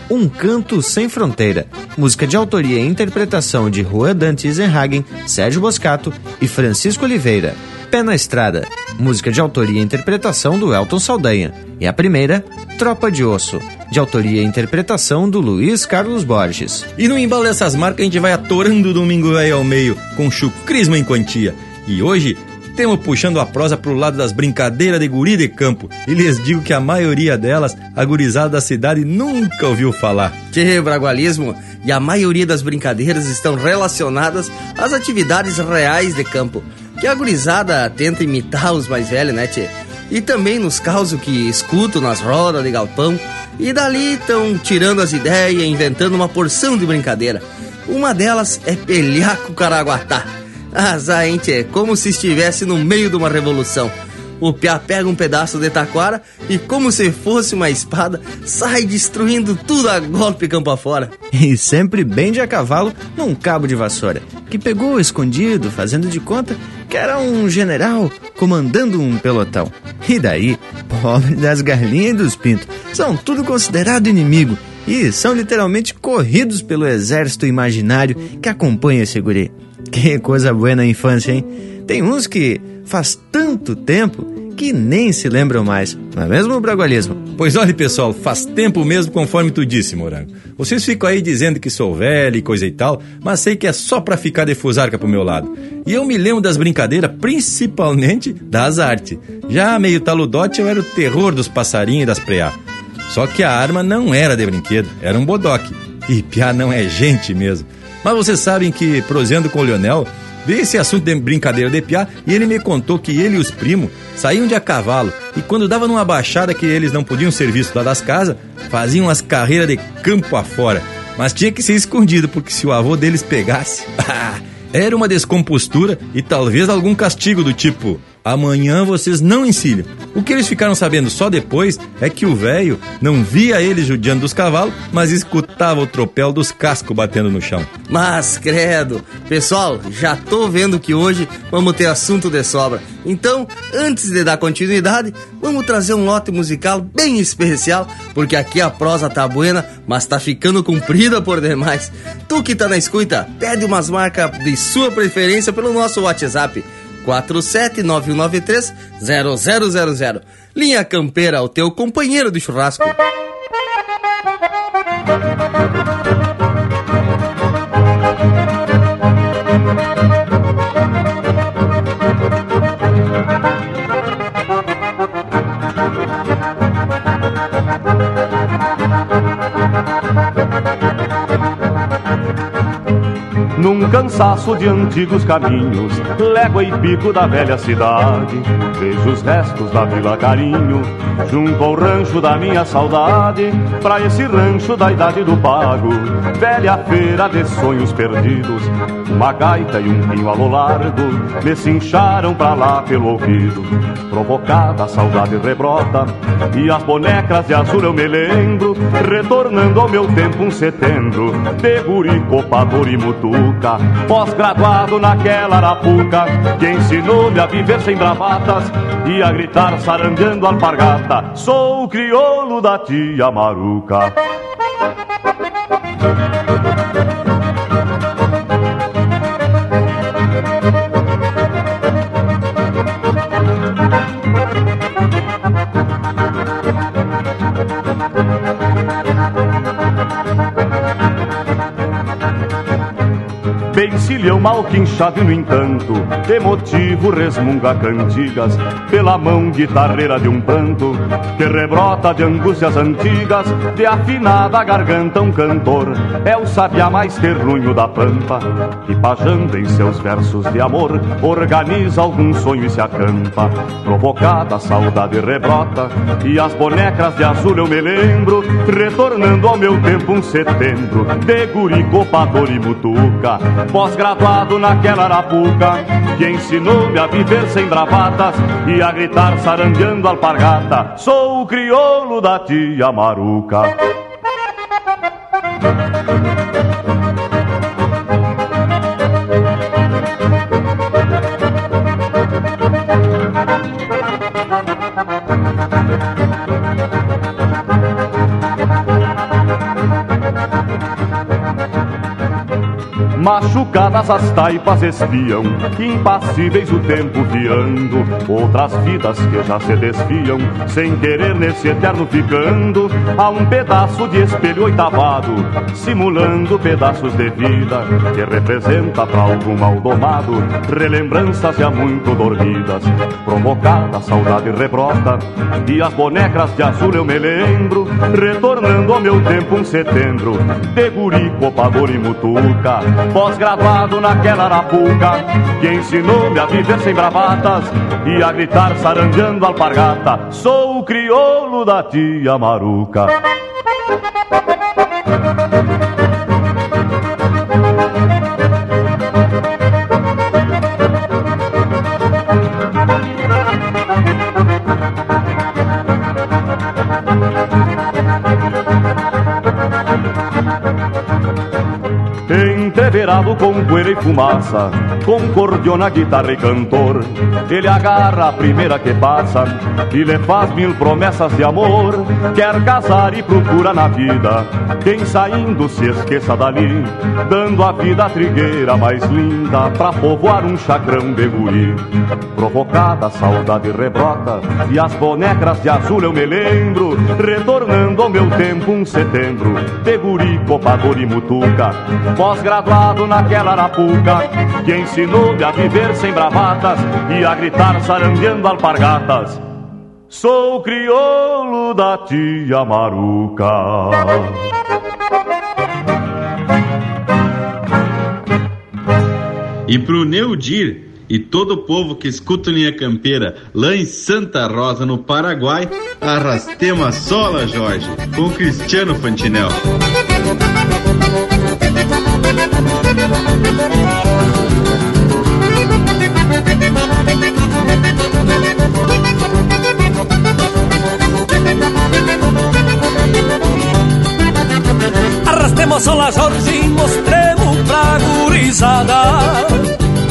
Um Canto Sem Fronteira, música de autoria e interpretação de Juan Dante Eisenhagen, Sérgio Boscato e Francisco Oliveira. Pé na Estrada, música de autoria e interpretação do Elton Saldanha. E a primeira, Tropa de Osso, de autoria e interpretação do Luiz Carlos Borges. E no embalo dessas marcas a gente vai atorando o domingo aí ao meio com chucrismo em quantia. E hoje temos puxando a prosa pro lado das brincadeiras de guri de campo. E lhes digo que a maioria delas, a gurizada da cidade nunca ouviu falar. Que bragualismo! E a maioria das brincadeiras estão relacionadas às atividades reais de campo. Que a gurizada tenta imitar os mais velhos, né, tchê? E também nos causos que escuto nas rodas de galpão. E dali estão tirando as ideias, inventando uma porção de brincadeira. Uma delas é pelhar com o caraguatá. Azar, hein, tchê? Como se estivesse no meio de uma revolução. O piá pega um pedaço de taquara e, como se fosse uma espada, sai destruindo tudo a golpe campo afora. E sempre bem de a cavalo num cabo de vassoura, que pegou escondido, fazendo de conta que era um general comandando um pelotão. E daí, pobre das galinhas e dos pintos, são tudo considerado inimigo e são literalmente corridos pelo exército imaginário que acompanha esse guri. Que coisa boa na infância, hein? Tem uns que faz tanto tempo que nem se lembram mais, não é mesmo, Bragualismo? Pois olha, pessoal, faz tempo mesmo conforme tu disse, Morango. Vocês ficam aí dizendo que sou velho e coisa e tal, mas sei que é só pra ficar de fusarca pro meu lado. E eu me lembro das brincadeiras, principalmente das artes. Já meio taludote, eu era o terror dos passarinhos e das preá. Só que a arma não era de brinquedo, era um bodoque. E piá não é gente mesmo. Mas vocês sabem que, proseando com o Leonel, veio esse assunto de brincadeira de piá e ele me contou que ele e os primos saíam de a cavalo e quando dava numa baixada que eles não podiam ser vistos lá das casas, faziam as carreiras de campo afora. Mas tinha que ser escondido, porque se o avô deles pegasse, era uma descompostura e talvez algum castigo do tipo Amanhã vocês não encilham. O que eles ficaram sabendo só depois é que o velho não via eles judiando dos cavalos, mas escutava o tropel dos cascos batendo no chão. Mas, credo, pessoal, já tô vendo que hoje vamos ter assunto de sobra. Então, antes de dar continuidade, vamos trazer um lote musical bem especial, porque aqui a prosa tá buena, mas tá ficando comprida por demais. Tu que tá na escuta, pede umas marcas de sua preferência pelo nosso WhatsApp 479930000. Linha Campeira, o teu companheiro de churrasco. Num cansaço de antigos caminhos, légua e pico da velha cidade, vejo os restos da Vila Carinho, junto ao rancho da minha saudade, pra esse rancho da idade do pago, velha feira de sonhos perdidos, uma gaita e um pinho a lo largo, me cincharam pra lá pelo ouvido, provocada a saudade rebrota, e as bonecas de azul eu me lembro, retornando ao meu tempo um setembro, de guri, copador e mutuca, pós-graduado naquela arapuca, que ensinou-me a viver sem bravatas e a gritar sarandeando alpargata. Sou o crioulo da tia Maruca. Vencilhão mal quinchado e no entanto Emotivo resmunga cantigas Pela mão guitarreira de um pranto Que rebrota de angústias antigas De afinada garganta um cantor É o sabiá mais terrunho da pampa Que pajando em seus versos de amor Organiza algum sonho e se acampa Provocada a saudade rebrota E as bonecas de azul eu me lembro Retornando ao meu tempo um setembro De guri, copador e mutuca pós-graduado naquela arapuca que ensinou-me a viver sem bravatas e a gritar sarangando alpargata. Sou o crioulo da tia Maruca. Machucadas as taipas espiam, impassíveis o tempo viando. Outras vidas que já se desviam, sem querer nesse eterno ficando. A um pedaço de espelho oitavado, simulando pedaços de vida que representa para algum mal domado. Relembranças já muito dormidas, provocada saudade rebrota. E as bonecas de azul eu me lembro, retornando ao meu tempo um setembro, de guri, copador e mutuca naquela arapuca, que ensinou-me a viver sem bravatas e a gritar sarandeando alpargata. Sou o crioulo da tia Maruca. Com poeira e fumaça, com cordiona, guitarra e cantor. Ele agarra a primeira que passa e lhe faz mil promessas de amor. Quer casar e procura na vida quem saindo se esqueça dali, dando a vida a trigueira mais linda pra povoar um chacrão de guri. Provocada a saudade rebrota e as bonecas de azul eu me lembro, retornando ao meu tempo um setembro, de guri, copador e mutuca, pós-graduado naquela arapuca, que ensinou-me a viver sem bravatas e a gritar sarandeando alpargatas. Sou crioulo da tia Maruca. E pro Neudir e todo o povo que escuta Linha Campeira lá em Santa Rosa, no Paraguai, arrastemos a sola, Jorge, com Cristiano Fantinel. Arrastemos a Jorge, e mostremos pra gurizada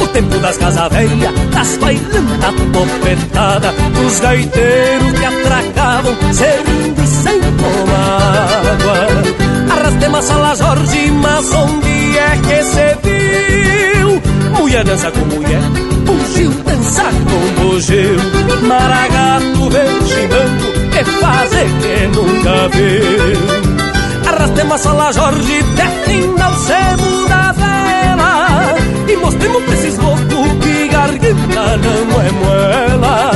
O tempo das casas velhas, das bailantas topetada Dos gaiteiros que atracavam, servindo e sem tomar água Arrastemos a Jorge, mas onde é que se? Mulher dança com mulher, bugio dança com bugio. Maragato vem chimbando, que fazer que nunca viu. Arrastemos a sola Jorge, descendo ao sebo da vela. E mostremos pra esses loucos que garganta não é moela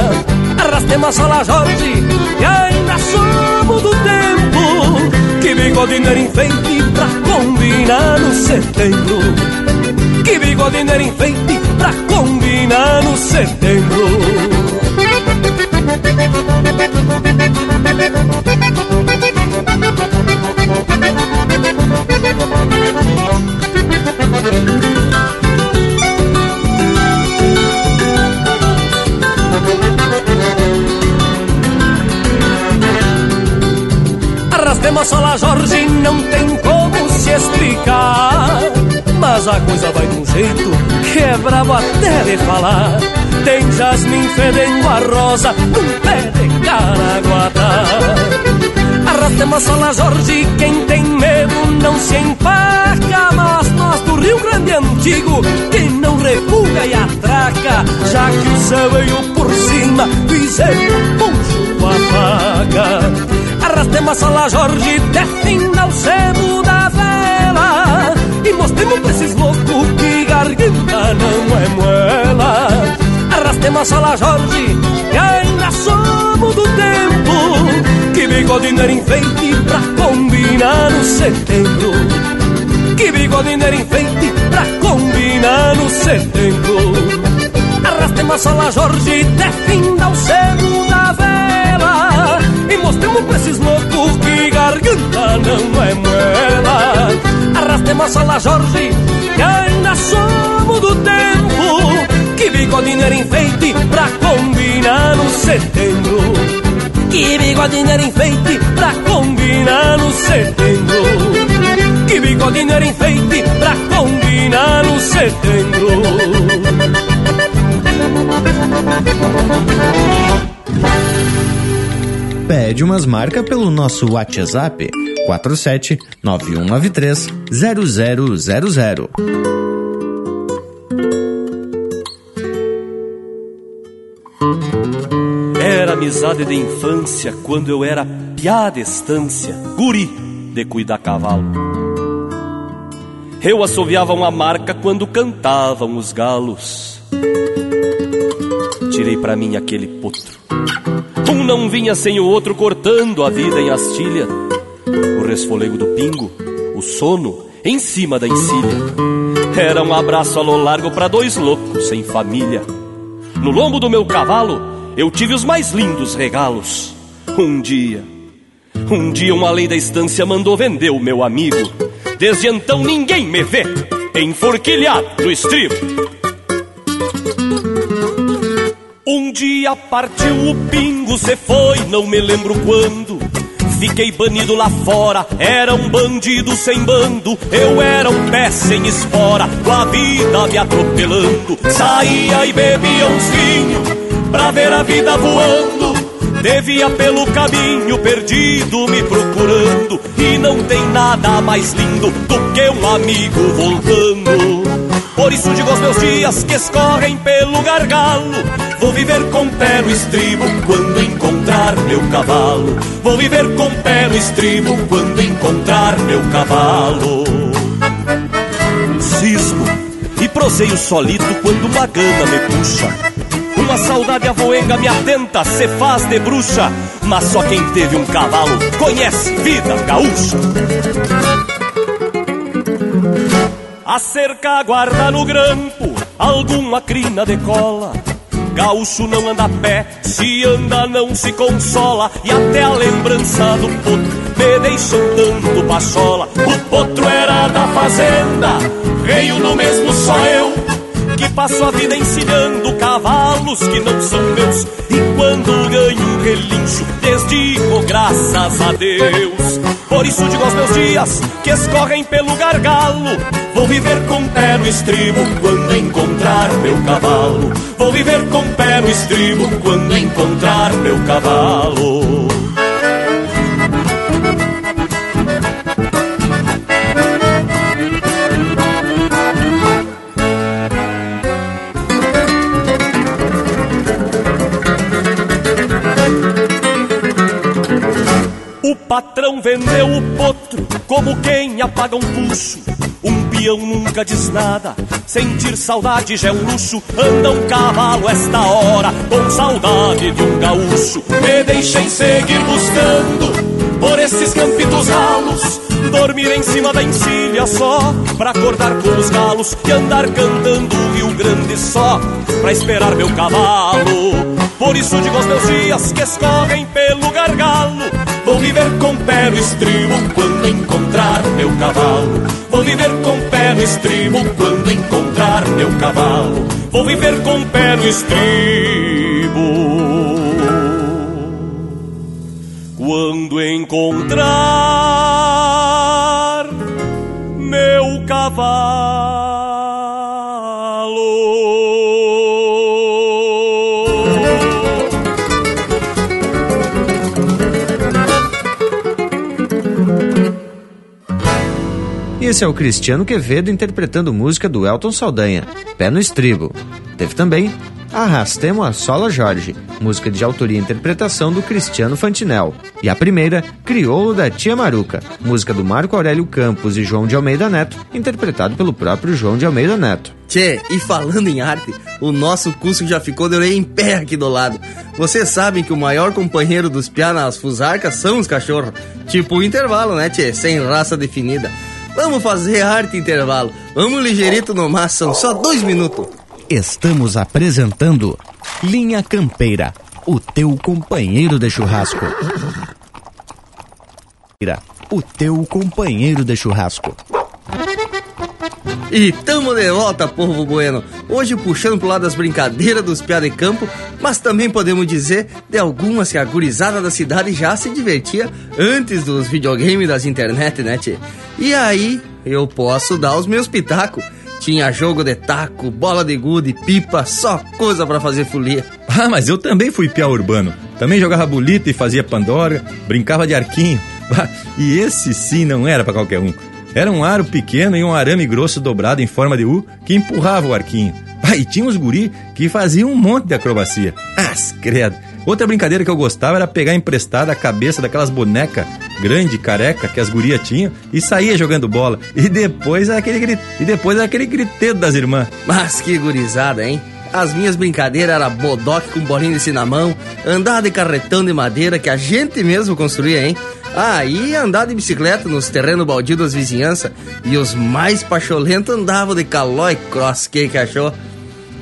Arrastemos a sola Jorge, e ainda somos do tempo. Que bigodinho era enfeite pra combinar no setembro Bigodinho era enfeite pra combinar no setembro Arrastemos a Jorge, não tem como se explicar. Mas a coisa vai de um jeito que é brabo até de falar. Tem jasmim fedendo a rosa num pé de caraguatá. Arrastemos a sola, Jorge, quem tem medo não se empaca Mas nós do Rio Grande Antigo, que não refuga e atraca Já que o céu veio por cima, fizeram poncho apaga Arrastemos a sola, Jorge, descendo ao sebo da vela E mostremos pra esses loucos que garganta não é moela Arrastemos a sola, Jorge, e ainda somos do tempo que bigodinho era enfeite pra combinar no setembro. Que bigodinho era enfeite pra combinar no setembro. Arrastemos a sola Jorge até fim cego da vela. E mostremos pra esses loucos que garganta não é moela Arrastemos a sola Jorge que ainda somos do tempo Que bigodinho era enfeite pra combinar no setembro. Que bigodinho era enfeite pra combinar no setembro. Que bigodinho era enfeite pra combinar no setembro. Pede umas marcas pelo nosso WhatsApp 99147 9193 0000. Era amizade de infância quando eu era piada estância, guri de cuidar cavalo. Eu assoviava uma marca quando cantavam os galos. Tirei para mim aquele potro. Um não vinha sem o outro cortando a vida em astilha. O resfolego do pingo, o sono em cima da encilha. Era um abraço a lo largo para dois loucos sem família. No lombo do meu cavalo, eu tive os mais lindos regalos. Um dia, um dia uma lei da estância mandou vender o meu amigo. Desde então ninguém me vê enforquilhado no estribo. Um dia partiu o pingo, cê foi, não me lembro quando. Fiquei banido lá fora, era um bandido sem bando. Eu era um pé sem espora, com a vida me atropelando. Saía e bebia uns vinhos, pra ver a vida voando. Devia pelo caminho perdido me procurando. E não tem nada mais lindo do que um amigo voltando. Por isso digo aos meus dias que escorrem pelo gargalo. Vou viver com pé no estribo quando encontrar meu cavalo. Vou viver com pé no estribo quando encontrar meu cavalo. Cismo e proseio solito quando uma gana me puxa. Uma saudade avoenga me atenta, se faz de bruxa. Mas só quem teve um cavalo conhece vida gaúcha. A cerca guarda no grampo alguma crina de cola. Gaúcho não anda a pé, se anda não se consola. E até a lembrança do potro me deixa tanto pachola. O potro era da fazenda, veio no mesmo só eu. Que passo a vida ensinando cavalos que não são meus. E quando ganho relincho, desdigo graças a Deus. Por isso digo aos meus dias que escorrem pelo gargalo. Vou viver com pé no estribo quando encontrar meu cavalo. Vou viver com pé no estribo quando encontrar meu cavalo. Patrão vendeu o potro como quem apaga um puxo. Um peão nunca diz nada, sentir saudade já é um luxo. Anda um cavalo esta hora, com saudade de um gaúcho. Me deixem seguir buscando por esses campitos ralos. Dormir em cima da encilha só pra acordar com os galos e andar cantando o Rio Grande só pra esperar meu cavalo. Por isso digo aos meus dias que escorrem pelo gargalo. Vou viver com pé no estribo quando encontrar meu cavalo. Vou viver com pé no estribo quando encontrar meu cavalo. Vou viver com pé no estribo quando encontrar meu cavalo. Esse é o Cristiano Quevedo interpretando música do Elton Saldanha, Pé no Estribo. Teve também Arrastemos a Sola Jorge, música de autoria e interpretação do Cristiano Fantinel. E a primeira, Crioulo da Tia Maruca, música do Marco Aurélio Campos e João de Almeida Neto, interpretado pelo próprio João de Almeida Neto. Tchê, e falando em arte, o nosso curso já ficou de orelha em pé aqui do lado. Vocês sabem que o maior companheiro dos piá nas fusarcas são os cachorros. Tipo o intervalo, né, tchê? Sem raça definida. Vamos fazer arte intervalo. Vamos ligeirito no são só dois minutos. Estamos apresentando Linha Campeira, o teu companheiro de churrasco. O teu companheiro de churrasco. E tamo de volta, povo bueno. Hoje puxando pro lado das brincadeiras dos piá de campo, mas também podemos dizer de algumas que a gurizada da cidade já se divertia antes dos videogames das internet, né, tchê? E aí, eu posso dar os meus pitacos. Tinha jogo de taco, bola de gude, pipa, só coisa para fazer folia. Ah, mas eu também fui piá urbano. Também jogava bolita e fazia pandora, brincava de arquinho. E esse sim não era para qualquer um. Era um aro pequeno e um arame grosso dobrado em forma de U que empurrava o arquinho. Ah, e tinha uns guri que faziam um monte de acrobacia. As credo, Outra brincadeira que eu gostava era pegar emprestada a cabeça daquelas bonecas grande, careca, que as gurias tinham e saía jogando bola. E depois aquele, e depois aquele griteiro das irmãs. Mas que gurizada, hein? As minhas brincadeiras era bodoque com bolinho de cinamão, andar de carretão de madeira que a gente mesmo construía, hein? Ah, e andar de bicicleta nos terrenos baldios das vizinhanças. E os mais pacholentos andavam de calói cross, que que achou?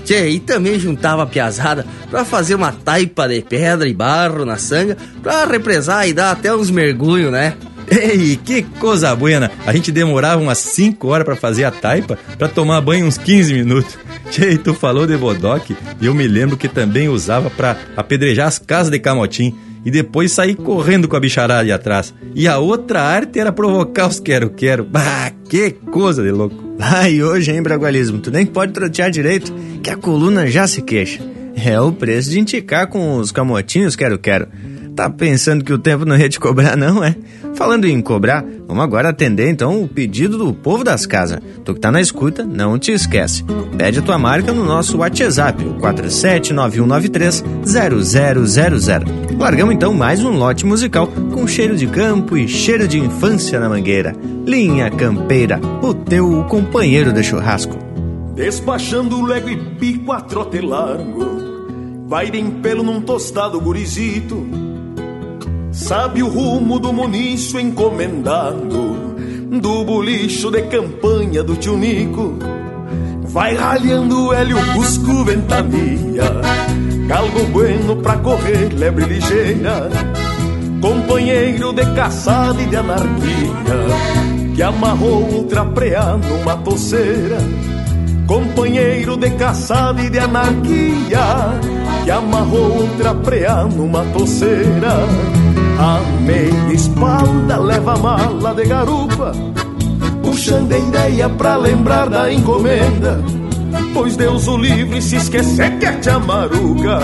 Tchê, e também juntava a piazada pra fazer uma taipa de pedra e barro na sanga pra represar e dar até uns mergulhos, né? Ei, que coisa buena! A gente demorava umas 5 horas para fazer a taipa para tomar banho uns 15 minutos. Tchê, tu falou de bodoque e eu me lembro que também usava para apedrejar as casas de camotim e depois sair correndo com a bicharada ali atrás. E a outra arte era provocar os quero-quero. Bah, que coisa de louco. Ah, e hoje, hein, Bragualismo? Tu nem pode trotear direito, que a coluna já se queixa. É o preço de indicar com os camotinhos quero-quero. Tá pensando que o tempo não ia te cobrar, não, é? Falando em cobrar, vamos agora atender então o pedido do povo das casas. Tu que tá na escuta, não te esquece. Pede a tua marca no nosso WhatsApp, o 4791930000. Largamos então mais um lote musical com cheiro de campo e cheiro de infância na mangueira. Linha Campeira, o teu companheiro de churrasco. Despachando lego e pico a trote largo, vai de pelo num tostado gurizito Sabe o rumo do munício encomendado Do bolicho de campanha do tio Nico. Vai ralhando o hélio Cusco Ventania Galgo bueno pra correr, lebre ligeira. Companheiro de caçada e de anarquia Que amarrou outra preá numa toceira. Companheiro de caçada e de anarquia Que amarrou outra preá numa toceira a meia espalda leva mala de garupa. Puxando a ideia pra lembrar da encomenda. Pois Deus o livre se esquecer que é chamaruca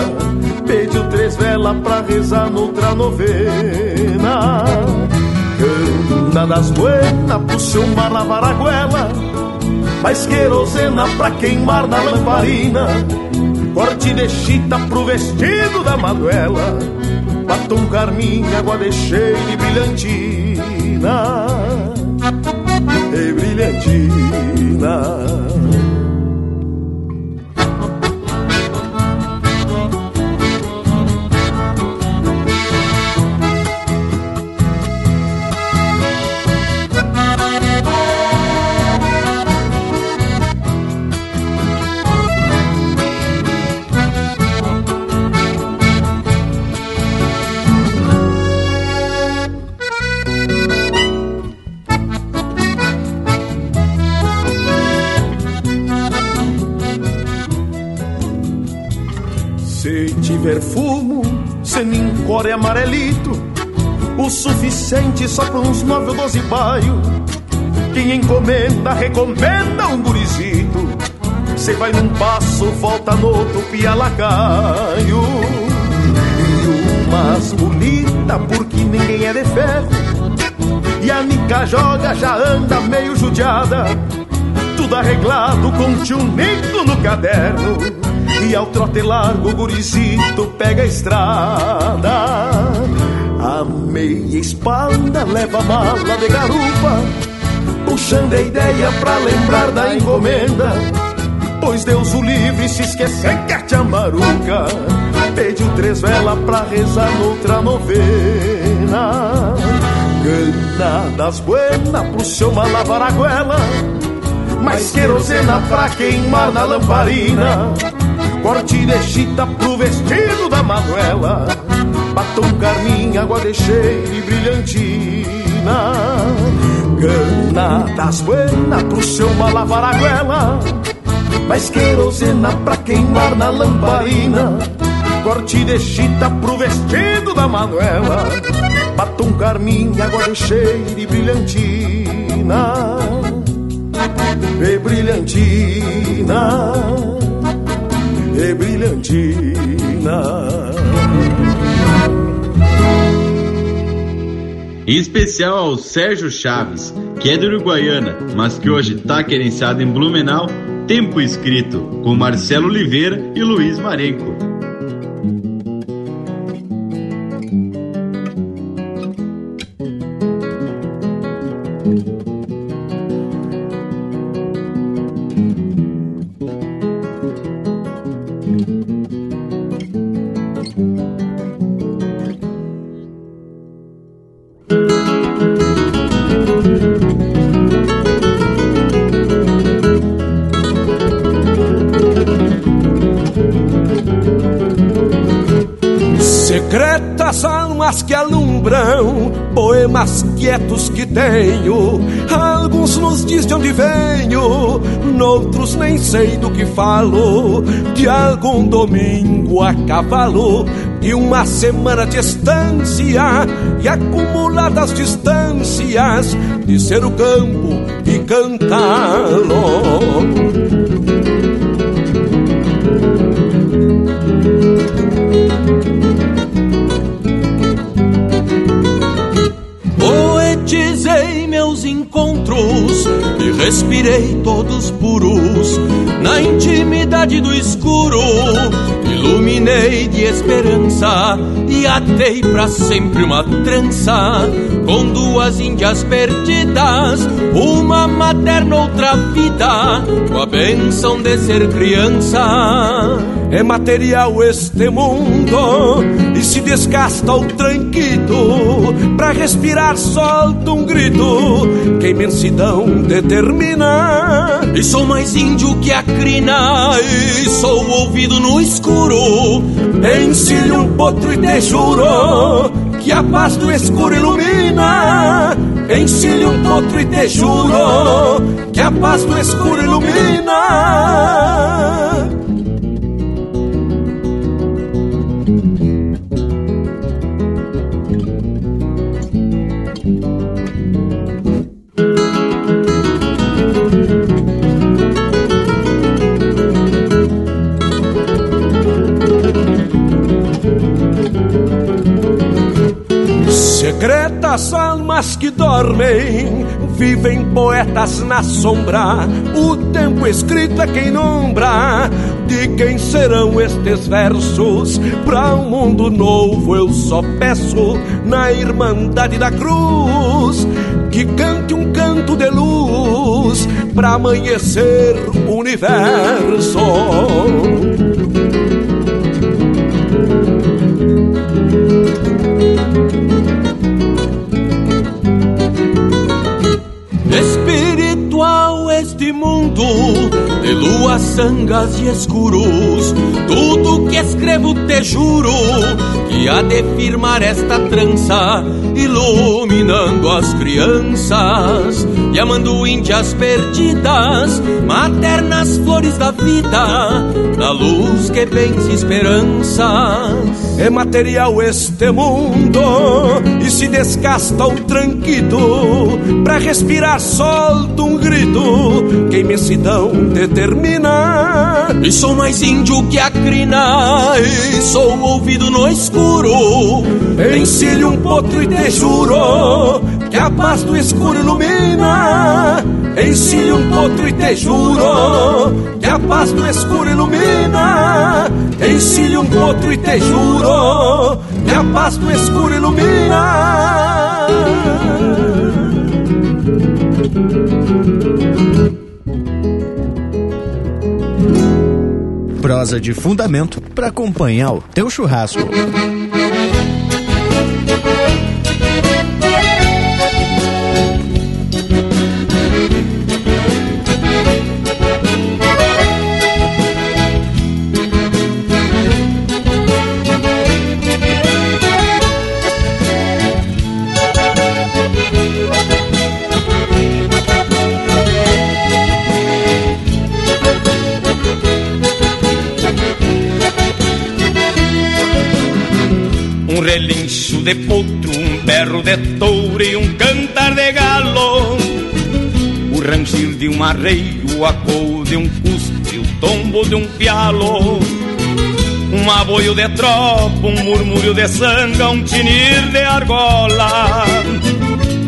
Pediu três velas pra rezar noutra novena. Canta das buenas, puxa uma lavar a goela Mais querosena pra queimar na lamparina. Corte de chita pro vestido da maduela batom carmim, água de cheiro e brilhantina, e brilhantina. Tiver fumo, core amarelito, o suficiente só pra uns nove ou doze baio. Quem encomenda, recomenda um gurizito. Cê vai num passo, volta no outro, pia lacaio. E umas bonita, porque ninguém é de ferro. E a Nica joga, já anda meio judiada. Tudo arreglado com tio Nico no caderno e ao trote largo, o gurizito pega a estrada. A meia espalda leva mala de garupa, puxando a ideia pra lembrar da encomenda. Pois Deus o livre se esquecer que a chamaruca pediu três velas pra rezar noutra novena. Gana das buenas pro seu lavar a goela, mais querosena pra queimar na lamparina corte de chita pro vestido da Manuela, batom carmim, água de cheiro e brilhantina. Gana das buenas pro seu malavar a goela, mais querosena pra queimar na lamparina. Corte de chita pro vestido da Manuela, batom carmim, água de cheiro e brilhantina. E brilhantina e brilhantina. Em especial ao Sérgio Chaves, que é de Uruguaiana, mas que hoje está querenciado em Blumenau, Tempo Escrito, com Marcelo Oliveira e Luiz Marenco. Poemas quietos que tenho. Alguns nos diz de onde venho, noutros nem sei do que falo. De algum domingo a cavalo, de uma semana de estância e acumuladas distâncias de ser o campo e cantá-lo. E respirei todos puros na intimidade do escuro. Iluminei de esperança e atei para sempre uma trança com duas índias perdidas, uma materna, outra vida, com a benção de ser criança. É material este mundo e se desgasta o tranquito. Pra respirar, solta um grito que a imensidão determina. E sou mais índio que a crina, e sou ouvido no escuro. Encilho um potro e te juro que a paz do escuro ilumina. Encilho um potro e te juro que a paz do escuro ilumina. Almas que dormem, vivem poetas na sombra. O tempo escrito é quem nombra de quem serão estes versos. Pra um mundo novo eu só peço, na Irmandade da Cruz, que cante um canto de luz pra amanhecer o universo. Sangas e escuros. Tudo que escrevo te juro que há de firmar esta trança, iluminando as crianças e amando índias perdidas, maternas flores da vida, na luz que vence esperanças. É material este mundo e se desgasta o tranquito. Pra respirar, solta um grito que imensidão determina. E sou mais índio que a crina, e sou ouvido no escuro. Encilho um potro e te juro que a paz do escuro ilumina. Encilho um potro e te juro que a paz do escuro ilumina. Encilho um potro e te juro que a paz do escuro ilumina. Prosa de fundamento para acompanhar o teu churrasco. De potro, um berro de touro e um cantar de galo. O rangir de um arreio, o acou de um custe, o tombo de um pialo. Um aboio de tropa, um murmúrio de sanga, um tinir de argola.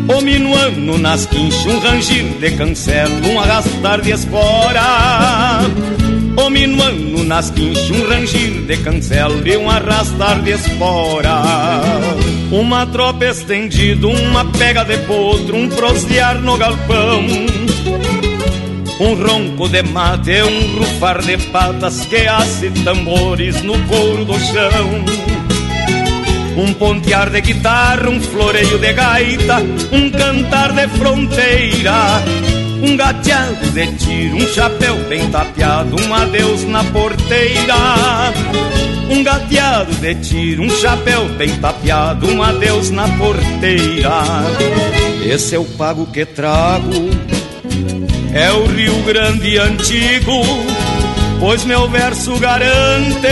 O minuano nas quinchas, um rangir de cancelo, um arrastar de espora. O minuano nas quinchas, um rangir de cancelo e um arrastar de espora. Uma tropa estendida, uma pega de potro, um prosear no galpão. Um ronco de mate, um rufar de patas que hace tambores no couro do chão. Um pontear de guitarra, um floreio de gaita, um cantar de fronteira Um gateado de tiro, um chapéu bem tapeado, um adeus na porteira. Um gateado de tiro, um chapéu bem tapeado, um adeus na porteira. Esse é o pago que trago, é o Rio Grande antigo, pois meu verso garante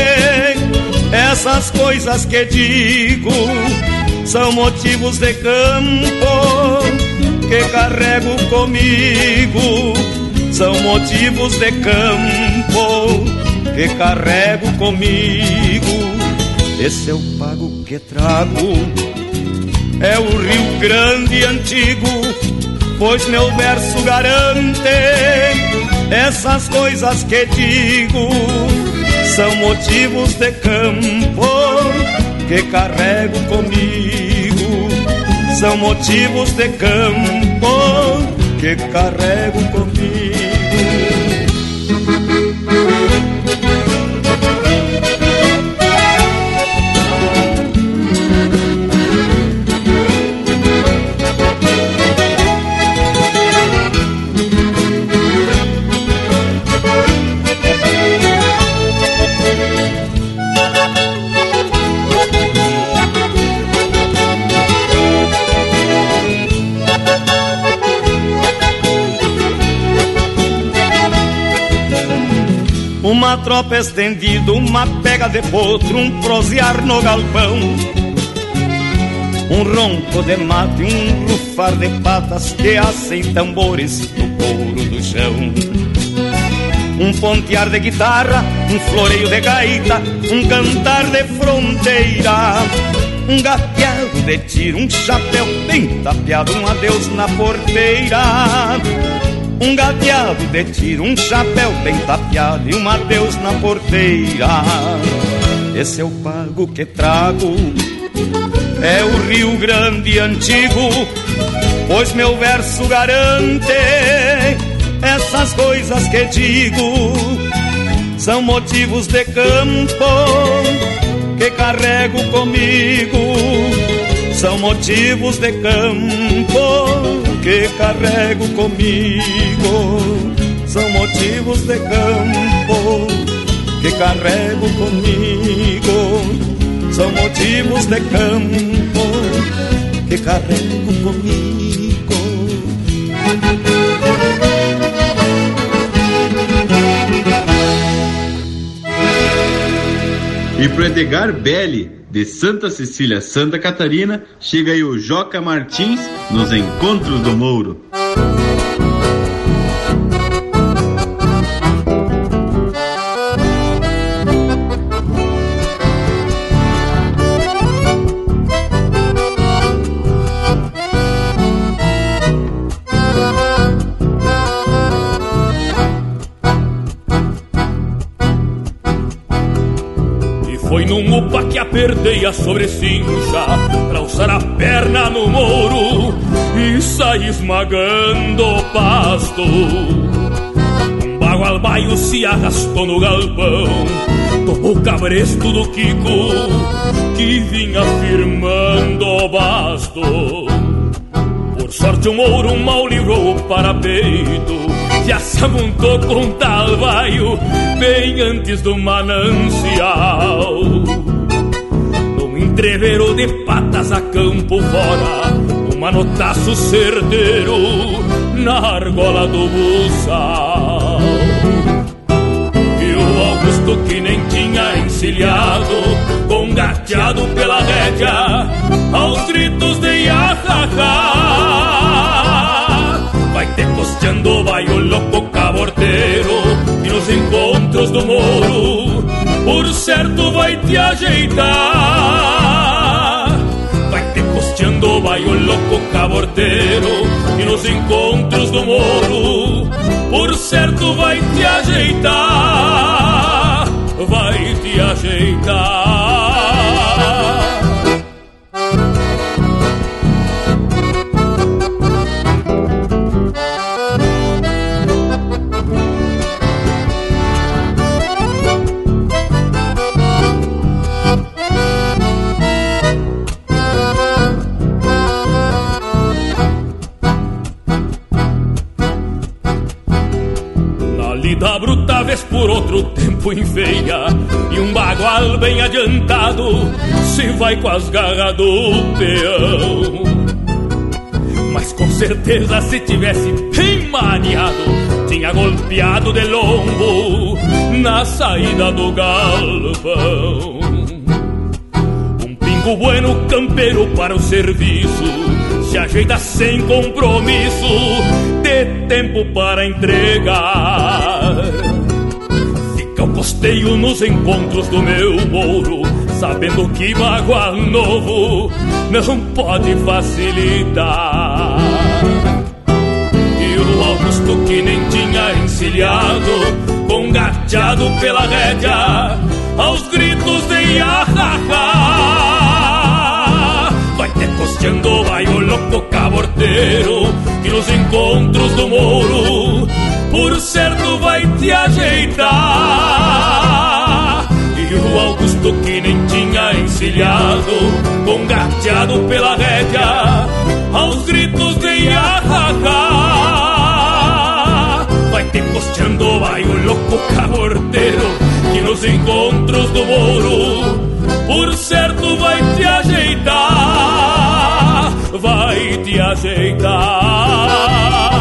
essas coisas que digo são motivos de campo que carrego comigo. São motivos de campo que carrego comigo. Esse é o pago que trago, é o Rio Grande antigo, pois meu verso garante essas coisas que digo. São motivos de campo que carrego comigo são motivos de campo que carrego comigo. Uma tropa estendida, uma pega de potro, um prosear no galpão. Um ronco de mate, um rufar de patas que assem tambores no couro do chão. Um pontear de guitarra, um floreio de gaita, um cantar de fronteira. Um gateado de tiro, um chapéu bem tapeado, um adeus na porteira. Um gateado de tiro, um chapéu bem tapeado e um adeus na porteira. Esse é o pago que trago, é o Rio Grande antigo, pois meu verso garante essas coisas que digo. São motivos de campo que carrego comigo. São motivos de campo que carrego comigo são motivos de campo que carrego comigo são motivos de campo que carrego comigo. E pro Edgar Belli, de Santa Cecília, Santa Catarina, chega aí o Joca Martins nos Encontros do Mouro. Perdei a sobrecincha pra usar a perna no mouro e saí esmagando o pasto. Um bagual baio se arrastou no galpão, tomou o cabresto do Kiko que vinha firmando o basto. Por sorte o mouro mal livrou o parapeito já se amontou com tal baio bem antes do manancial entreveiro de patas a campo fora, um manotaço certeiro na argola do buçal. E o Augusto que nem tinha encilhado, congateado pela rédea, aos gritos de iahahá. Vai te costeando, vai o louco caborteiro, e nos encontros do moro, por certo vai te ajeitar. Costeando, vai o louco caborteiro, e nos encontros do moro, por certo vai te ajeitar. Vai te ajeitar. Tempo enfeia E um bagual bem adiantado se vai com as garras do peão Mas com certeza se tivesse bem maniado Tinha golpeado de lombo na saída do galpão Um pingo bueno campeiro para o serviço se ajeita sem compromisso, de tempo para entregar. Costeio nos encontros do meu mouro, sabendo que bagual novo não pode facilitar. E o Augusto que nem tinha encilhado, congateado pela rédea, aos gritos de iahahá costeando vai o louco caborteiro que nos encontros do Mouro por certo vai te ajeitar. E o Augusto que nem tinha encilhado, congateado pela rédea, aos gritos de Iahacá. Vai te costeando, vai o louco caborteiro que nos encontros do Mouro por certo vai te ajeitar vai te ajeitar.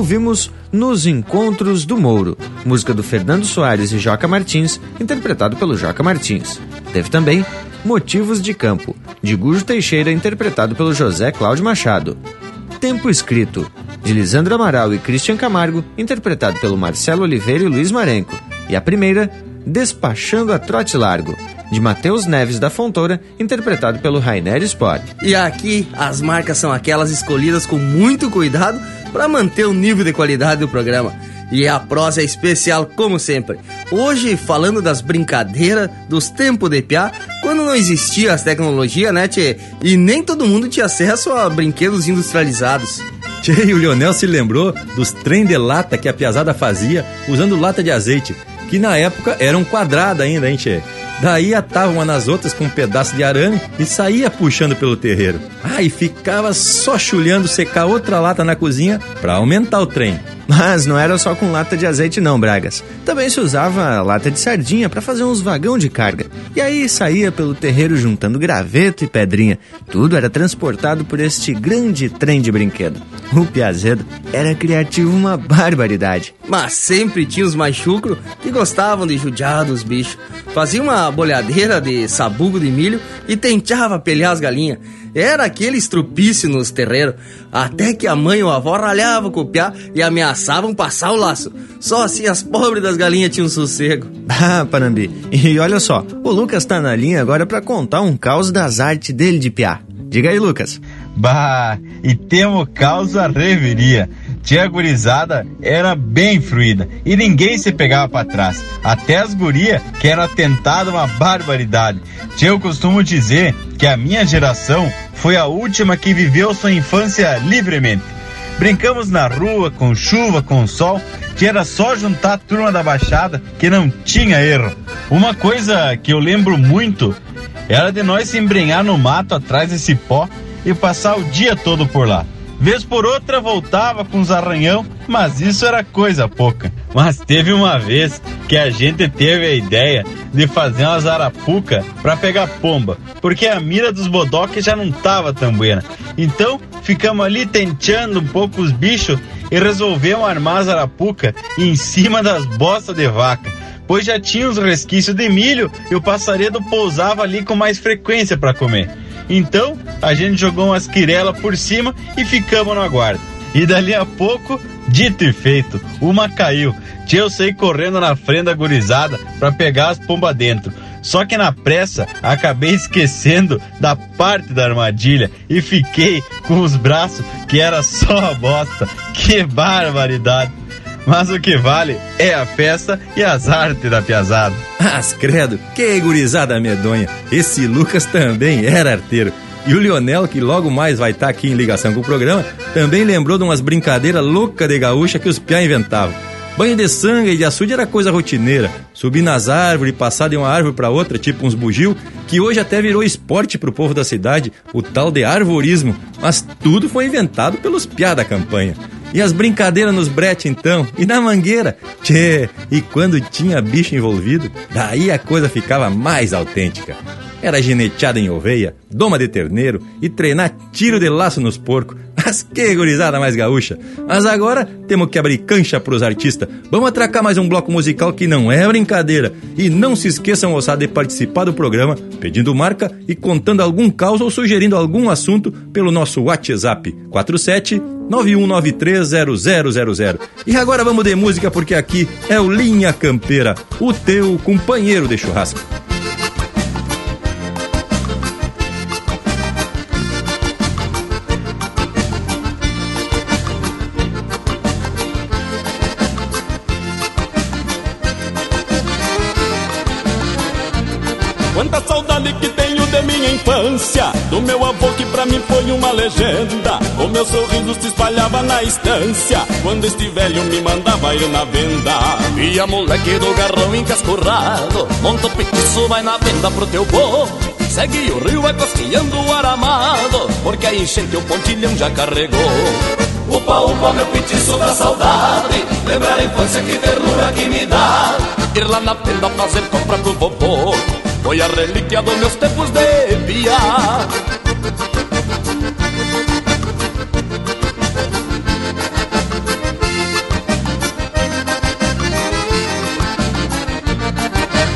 Ouvimos Nos Encontros do Mouro, música do Fernando Soares e Joca Martins, interpretado pelo Joca Martins. Teve também Motivos de Campo, de Gujo Teixeira, interpretado pelo José Cláudio Machado. Tempo Escrito, de Lisandro Amaral e Christian Camargo, interpretado pelo Marcelo Oliveira e Luiz Marenco. E a primeira, Despachando a Trote Largo, de Matheus Neves da Fontoura, interpretado pelo Rainer Sport. E aqui as marcas são aquelas escolhidas com muito cuidado para manter o nível de qualidade do programa. E a prosa é especial como sempre. Hoje falando das brincadeiras dos tempos de piá, quando não existia as tecnologias, né, tchê? E nem todo mundo tinha acesso a brinquedos industrializados. Tchê, e o Leonel se lembrou dos trem de lata que a piazada fazia usando lata de azeite que na época eram quadradas ainda, hein, tchê? Daí atavam uma nas outras com um pedaço de arame e saía puxando pelo terreiro. Ah, e ficava só chulhando secar outra lata na cozinha para aumentar o trem. Mas não era só com lata de azeite não, Bragas. Também se usava lata de sardinha para fazer uns vagão de carga. E aí saía pelo terreiro juntando graveto e pedrinha. Tudo era transportado por este grande trem de brinquedo. O Piazedo era criativo uma barbaridade. Mas sempre tinha os mais chucro que gostavam de judiar dos bichos. Fazia uma bolhadeira de sabugo de milho e tentava pelhar as galinhas. Era aquele estrupício nos terreiros, até que a mãe ou a avó ralhavam com o piá e ameaçavam passar o laço. Só assim as pobres das galinhas tinham sossego. Ah, Panambi, e olha só, o Lucas tá na linha agora para contar um caos das artes dele de piá. Diga aí, Lucas. Bah, e temos causa reveria. Tia gurizada era bem fruída e ninguém se pegava para trás. Até as guria que era tentada uma barbaridade. Tia, eu costumo dizer que a minha geração foi a última que viveu sua infância livremente. Brincamos na rua, com chuva, com sol, que era só juntar a turma da Baixada, que não tinha erro. Uma coisa que eu lembro muito era de nós se embrenhar no mato atrás desse pó e passar o dia todo por lá. Vez por outra voltava com os arranhão, mas isso era coisa pouca. Mas teve uma vez que a gente teve a ideia de fazer umas arapuca para pegar pomba, porque a mira dos bodoques já não tava tão buena. Então ficamos ali tenteando um pouco os bichos e resolvemos armar as arapuca em cima das bostas de vaca pois já tinha os resquícios de milho e o passaredo pousava ali com mais frequência para comer. Então, a gente jogou umas quirelas por cima e ficamos no aguardo. E dali a pouco, dito e feito, uma caiu. Tia, eu saí correndo na frente da gurizada para pegar as pombas dentro. Só que na pressa acabei esquecendo da parte da armadilha e fiquei com os braços que era só a bosta. Que barbaridade! Mas o que vale é a festa e as artes da piazada. Mas credo, que gurizada medonha. Esse Lucas também era arteiro. E o Lionel, que logo mais vai estar tá aqui em ligação com o programa, também lembrou de umas brincadeiras loucas de gaúcha que os piá inventavam. Banho de sangue e de açude era coisa rotineira. Subir nas árvores, passar de uma árvore para outra, tipo uns bugio, que hoje até virou esporte pro povo da cidade, o tal de arvorismo. Mas tudo foi inventado pelos piá da campanha. E as brincadeiras nos bretes então, e na mangueira. Tchê, e quando tinha bicho envolvido, daí a coisa ficava mais autêntica. Era gineteada em oveia, doma de terneiro e treinar tiro de laço nos porcos. Mas que gurizada mais gaúcha. Mas agora temos que abrir cancha pros artistas. Vamos atracar mais um bloco musical que não é brincadeira. E não se esqueçam, moçada, de participar do programa, pedindo marca e contando algum caos ou sugerindo algum assunto pelo nosso WhatsApp 47 91930000. E agora vamos de música porque aqui é o Linha Campeira, o teu companheiro de churrasco. Saudade que tenho de minha infância. Do meu avô que pra mim foi uma legenda. O meu sorriso se espalhava na estância. Quando este velho me mandava ir na venda. Via moleque do garrão encascurrado Monta o petiço, vai na venda pro teu povo Segue o rio acosqueando o aramado Porque a enchente o pontilhão já carregou. Upa, upa, meu petiço da saudade Lembrar a infância, que ternura que me dá. Ir lá na venda fazer compra pro vovô foi a relíquia dos meus tempos de pia.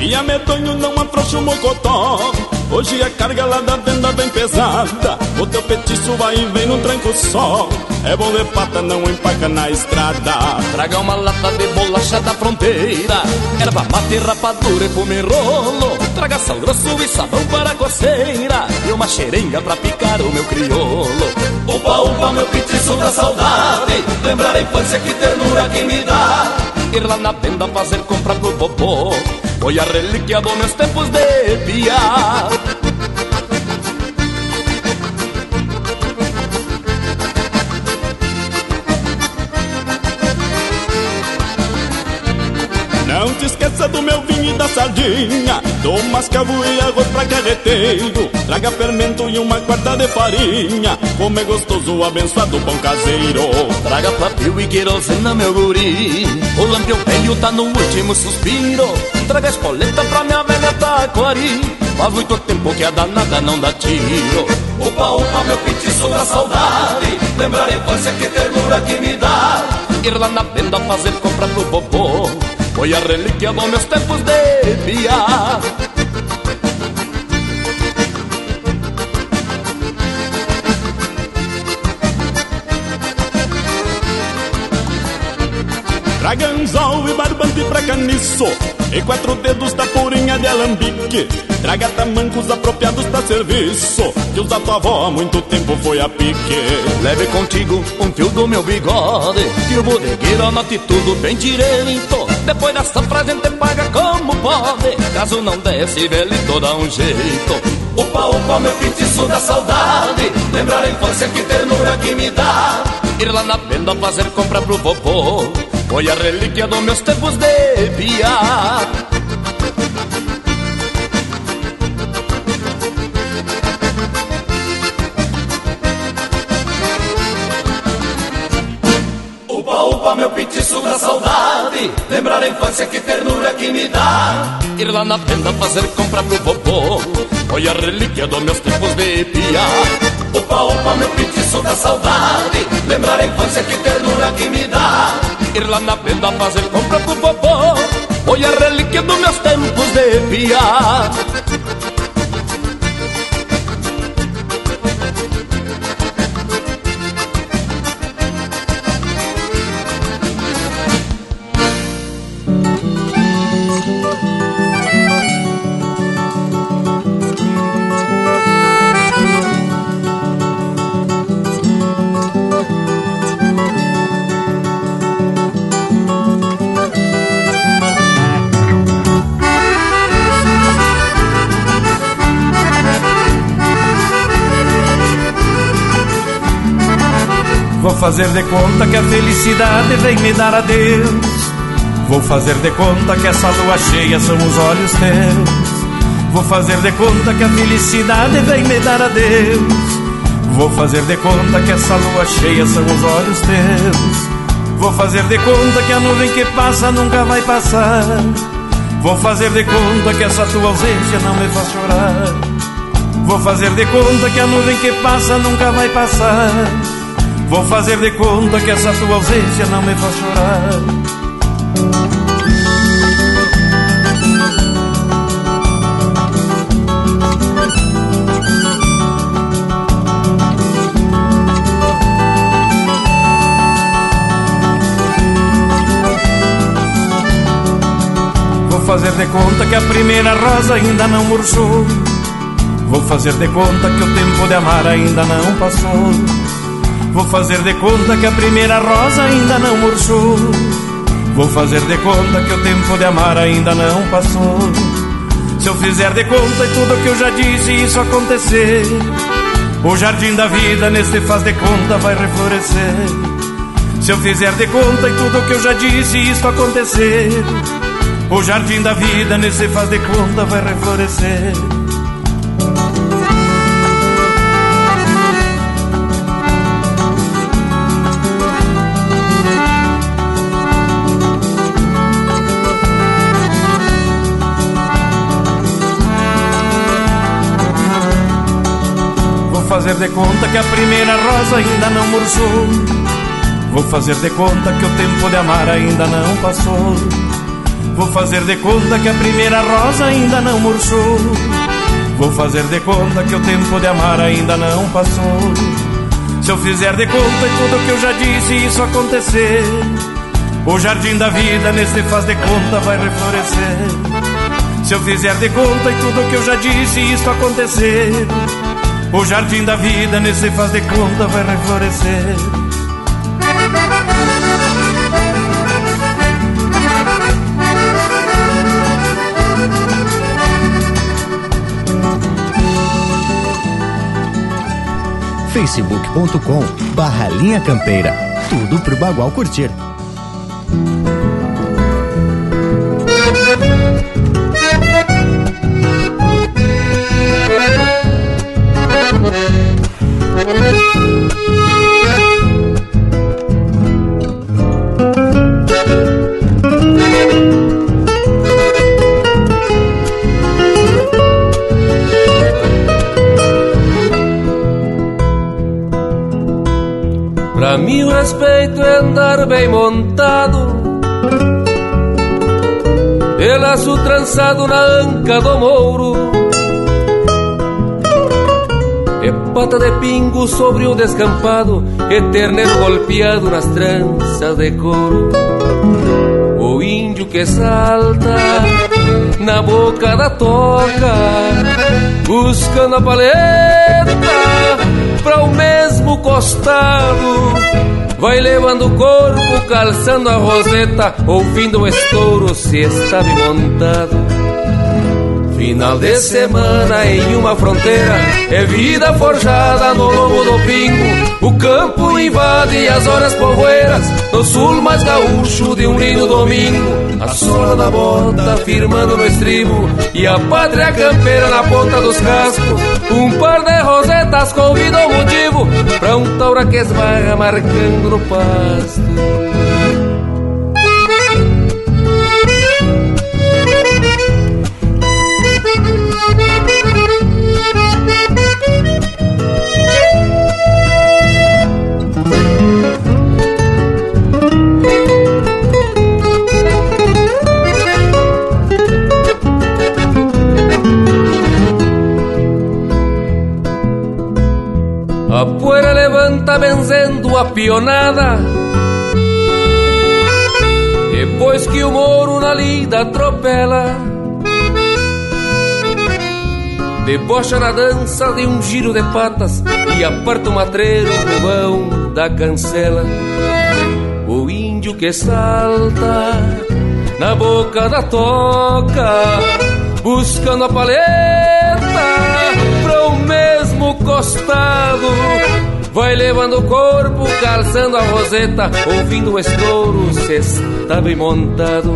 E a medonho não afrouxa o mocotó Hoje a carga lá da venda bem pesada O teu petiço vai e vem no tranco só É bom de pata, não empaca na estrada. Traga uma lata de bolacha da fronteira Erva mate, rapadura e pumirolo Traga sal grosso e sabão para coceira. E uma xerenga pra picar o meu crioulo. Upa, upa, meu petiço da saudade. Lembrar a infância, que ternura que me dá. Ir lá na venda fazer compra pro vovô foi a relíquia dos meus tempos de pia. Não te esqueça do meu vinho e da sardinha Do mascavo e arroz pra carreteiro. Traga fermento e uma quarta de farinha. Como é gostoso abençoado pão caseiro. Traga papel e querosena, meu guri. O lampião velho tá no último suspiro. Traga espoleta pra minha velha taquari Faz muito tempo que a danada não dá tiro. Opa, opa, meu petiço da saudade. Lembrar a infância, que ternura que me dá. Ir lá na venda fazer compra pro vovô foi a relíquia dos meus tempos de pia. Traga anzol e barbante pra caniço E quatro dedos da purinha de alambique. Traga tamancos apropriados pra serviço Que os da tua avó há muito tempo foi a pique. Leve contigo um fio do meu bigode Que o bodegueiro anote tudo bem direito Depois dessa frase a gente paga como pode. Caso não desse, velho, dá um jeito. Opa, opa, meu petiço da saudade. Lembrar a infância, que ternura que me dá. Ir lá na venda fazer compra pro vovô. Foi a relíquia dos meus tempos de pia. Upa, meu petiço da saudade. Lembrar a infância, que ternura que me dá. Ir lá na venda fazer compra pro vovô. Foi a relíquia dos meus tempos de pia. Upa, upa, meu petiço da saudade. Lembrar a infância, que ternura que me dá. Ir lá na venda fazer compra pro vovô. Foi a relíquia dos meus tempos de pia fazer de conta que a felicidade vem me dar adeus Vou fazer de conta que essa lua cheia são os olhos teus. Vou fazer de conta que a felicidade vem me dar adeus. Vou fazer de conta que essa lua cheia são os olhos teus. Vou fazer de conta que a nuvem que passa nunca vai passar. Vou fazer de conta que essa tua ausência não me faz chorar. Vou fazer de conta que a nuvem que passa nunca vai passar. Vou fazer de conta que essa tua ausência não me faz chorar. fazer de conta que a primeira rosa ainda não murchou. Vou fazer de conta que o tempo de amar ainda não passou. Vou fazer de conta que a primeira rosa ainda não murchou. Vou fazer de conta que o tempo de amar ainda não passou. Se eu fizer de conta e tudo que eu já disse isso acontecer, o jardim da vida neste faz de conta vai reflorescer. Se eu fizer de conta e tudo que eu já disse isso acontecer, o jardim da vida nesse faz de conta vai reflorescer. Fazer de conta que a primeira rosa ainda não murchou. Vou fazer de conta que o tempo de amar ainda não passou. Vou fazer de conta que a primeira rosa ainda não murchou. Vou fazer de conta que o tempo de amar ainda não passou. Se eu fizer de conta tudo que eu já disse isso acontecer, o jardim da vida neste faz de conta vai reflorescer. Se eu fizer de conta e tudo que eu já disse isso acontecer, o jardim da vida nesse faz de conta vai reflorescer. facebook.com barra linha campeira. Tudo pro Bagual curtir. Laço trançado na anca do mouro. E pata de pingo sobre o descampado E terneiro golpeado nas tranças de couro. O índio que salta na boca da toca Buscando a paleta para o mesmo costado Vai levando o corpo, calçando a roseta, ouvindo o estouro se está montado. Final de semana em uma fronteira É vida forjada no lombo do pingo O campo invade as horas povoeiras No sul mais gaúcho de um lindo domingo A sola da bota firmando no estribo E a pátria campeira na ponta dos cascos. Um par de rosetas convida o motivo Pra um taura que esbarra marcando no pasto levanta benzendo a pionada. Depois que o moro na lida atropela. Debocha na dança de um giro de patas E aparta o matreiro no vão da cancela. O índio que salta na boca da toca Buscando a paleta costado vai levando o corpo, calçando a roseta, ouvindo o estouro, se está bem montado.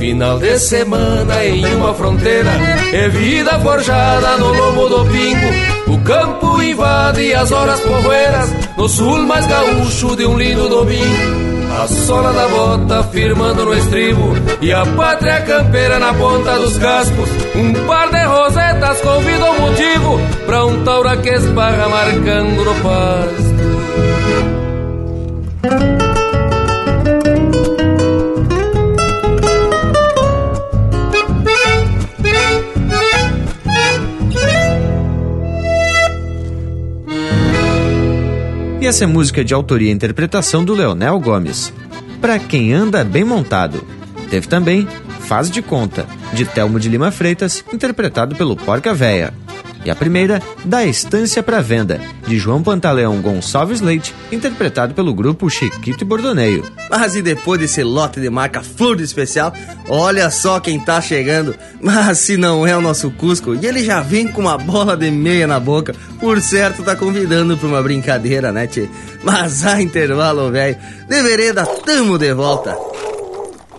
Final de semana em uma fronteira, é vida forjada no lombo do pingo. O campo invade as horas povoeiras, no sul mais gaúcho de um lindo domingo. A sola da bota firmando no estribo E a pátria campeira na ponta dos cascos Um par de rosetas convida o motivo Pra um taura que esbarra marcando no pasto Essa é música de autoria e interpretação do Leonel Gomes. Para quem anda bem montado. Teve também Faz de Conta, de Telmo de Lima Freitas, interpretado pelo Porca Véia. E a primeira, Da Estância para Venda, de João Pantaleão Gonçalves Leite, interpretado pelo grupo Chiquito e Bordoneio. Mas e depois desse lote de marca Flor Especial, olha só quem tá chegando. Mas se não é o nosso Cusco, e ele já vem com uma bola de meia na boca, por certo tá convidando pra uma brincadeira, né, tchê? Mas a intervalo, velho, de vereda, tamo de volta.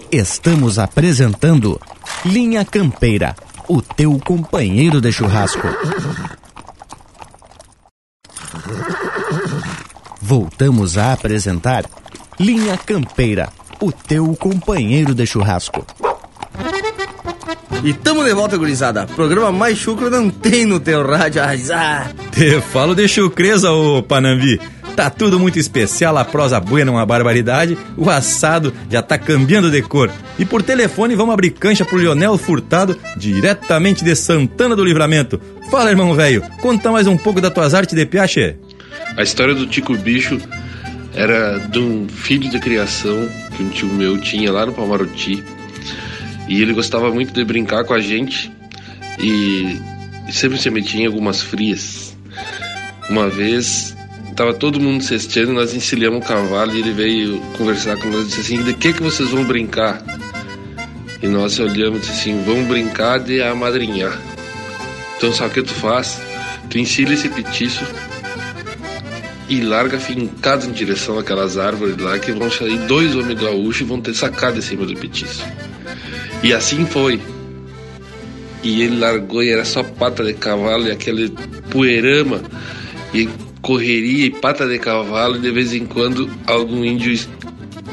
Estamos apresentando Linha Campeira o teu companheiro de churrasco. Voltamos a apresentar Linha Campeira, o teu companheiro de churrasco. E tamo de volta, gurizada. Programa mais chucro não tem no teu rádio. Ah. Te falo de chucreza, ô Panambi. Tá tudo muito especial, a prosa buena é uma barbaridade, o assado já tá cambiando de cor. E por telefone vamos abrir cancha pro Lionel Furtado, diretamente de Santana do Livramento. Fala, irmão velho, conta mais um pouco das tuas artes de piache. A história do Tico Bicho era de um filho de criação que um tio meu tinha lá no Palmaruti. E ele gostava muito de brincar com a gente e sempre se metia em algumas frias. Uma vez tava todo mundo cesteando, nós encilhamos o cavalo e ele veio conversar com nós e disse assim: De que que vocês vão brincar? E nós olhamos e disse assim: Vamos brincar de amadrinhar. Então, sabe o que tu faz? Tu encilha esse petiço e larga fincado em direção àquelas árvores lá que vão sair dois homens gaúchos e vão ter sacado em cima do petiço. E assim foi. E ele largou e era só pata de cavalo e aquele poeirama. E correria e pata de cavalo, e de vez em quando algum índio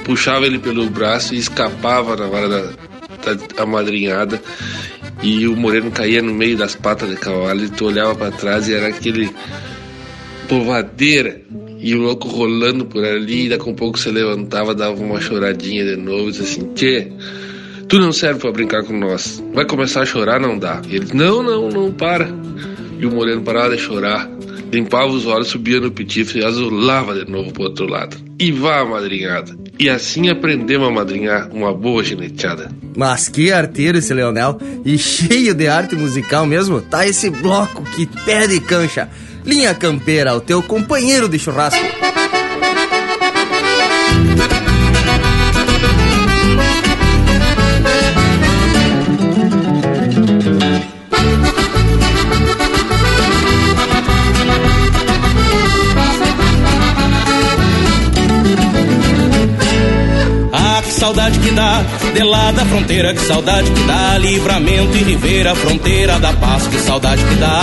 puxava ele pelo braço e escapava na hora da, da amadrinhada. E o moreno caía no meio das patas de cavalo, e tu olhava para trás e era aquele povadeira. E o louco rolando por ali, e daqui a um pouco se levantava, dava uma choradinha de novo, e disse assim: Tchê, tu não serve para brincar com nós. Vai começar a chorar, não dá. E ele: Não, não, não, para. E o moreno parava de chorar limpava os olhos, subia no petife e azulava de novo pro outro lado. E vá, madrinhada. E assim aprendemos a madrinhar uma boa gineteada. Mas que arteiro esse Leonel! E cheio de arte musical mesmo, tá esse bloco que pede cancha. Linha Campeira, o teu companheiro de churrasco. Saudade que dá, de lá da fronteira, que saudade que dá, livramento e ribeira, fronteira da paz, que saudade que dá.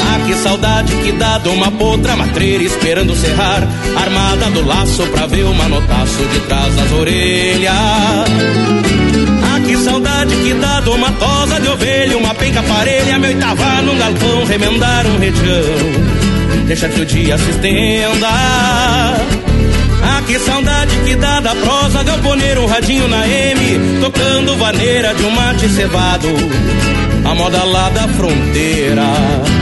Ah, que saudade que dá de uma potra matreira esperando cerrar, armada do laço pra ver o manotaço de trás das orelhas. Ah, que saudade que dá de uma tosa de ovelha, uma penca parelha, meu tava num galpão, remendar um retião, deixa que o dia se estenda. Ah, que saudade que dá da prosa galponeiro, um radinho na M, tocando vaneira de um mate cevado, a moda lá da fronteira.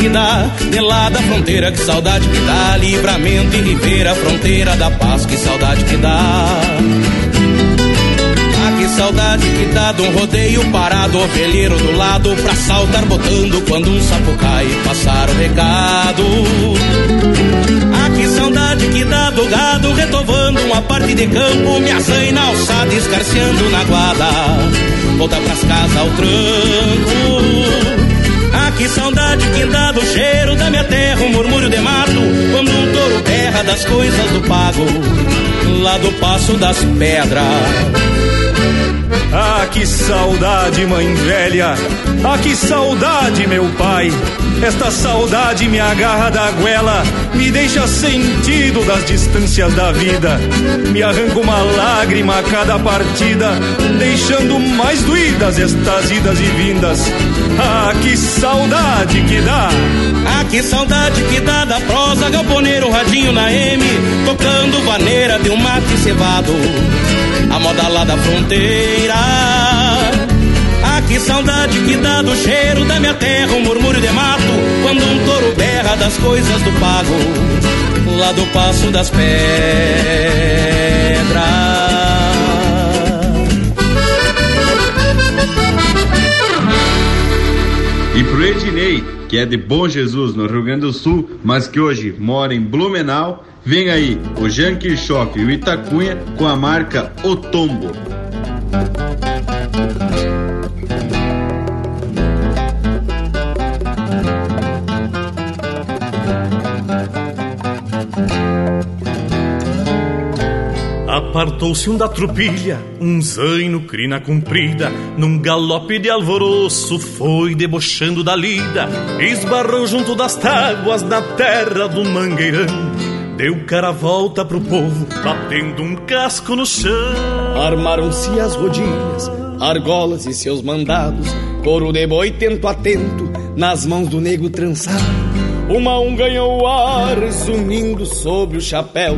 Que dá, fronteira, que saudade que dá, livramento e ribeira, fronteira da paz, que saudade que dá. Ah, que saudade que dá de um rodeio parado, ovelheiro do lado pra saltar botando quando um sapo cai passar o recado. Ah, que saudade que dá do gado retovando uma parte de campo, me azanha na alçada, escarceando na guarda, volta pras casas ao tranco. Que saudade que dá do cheiro da minha terra, um murmúrio de mato, quando um touro terra das coisas do pago, lá do passo das pedras. Ah, que saudade, mãe velha! Ah, que saudade, meu pai! Esta saudade me agarra da goela, me deixa sentido das distâncias da vida, me arranca uma lágrima a cada partida, deixando mais doídas estas idas e vindas. Ah, que saudade que dá! Ah, que saudade que dá da prosa, galponeiro, radinho na M, tocando vaneira de um mate cevado a moda lá da fronteira. Ah, que saudade que dá do cheiro da minha terra, um murmúrio de mato, quando um touro berra das coisas do pago, lá do passo das pedras. E pro Ednei, que é de Bom Jesus, no Rio Grande do Sul, mas que hoje mora em Blumenau, Vem aí o Jean Kirchhoff e o Itacunha com a marca O Tombo. Apartou-se um da tropilha, um zaino crina comprida, num galope de alvoroço foi debochando da lida, esbarrou junto das tábuas na terra do mangueirão Deu cara volta pro povo, batendo um casco no chão. Armaram-se as rodilhas, argolas e seus mandados, couro de boi tento a tento, nas mãos do nego trançado. Uma um ganhou o ar, sumindo sobre o chapéu,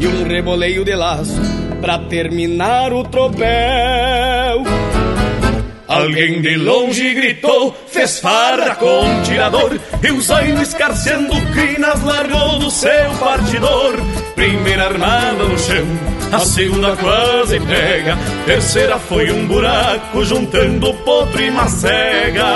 e um reboleio de laço, pra terminar o tropel. Alguém de longe gritou, fez farra com tirador. E o zaino escarceando crinas largou do seu partidor. Primeira armada no chão, a segunda quase pega. Terceira foi um buraco juntando potro e macega.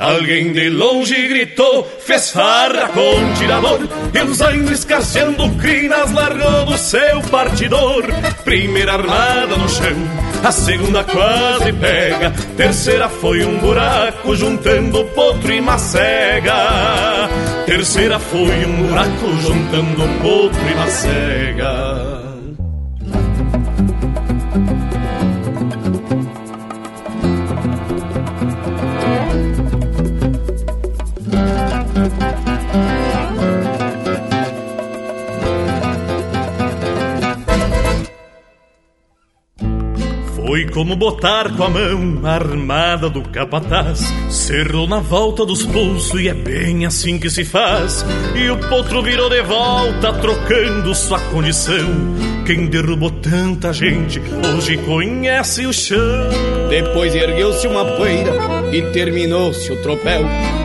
Alguém de longe gritou, fez farra com tirador. E o zaino escarceando crinas largou do seu partidor. Primeira armada no chão a segunda quase pega, terceira foi um buraco juntando potro e macega. Terceira foi um buraco juntando potro e macega. Foi como botar com a mão a armada do capataz. Cerrou na volta dos pulsos e é bem assim que se faz. E o potro virou de volta, trocando sua condição. Quem derrubou tanta gente hoje conhece o chão. Depois ergueu-se uma poeira e terminou-se o tropel.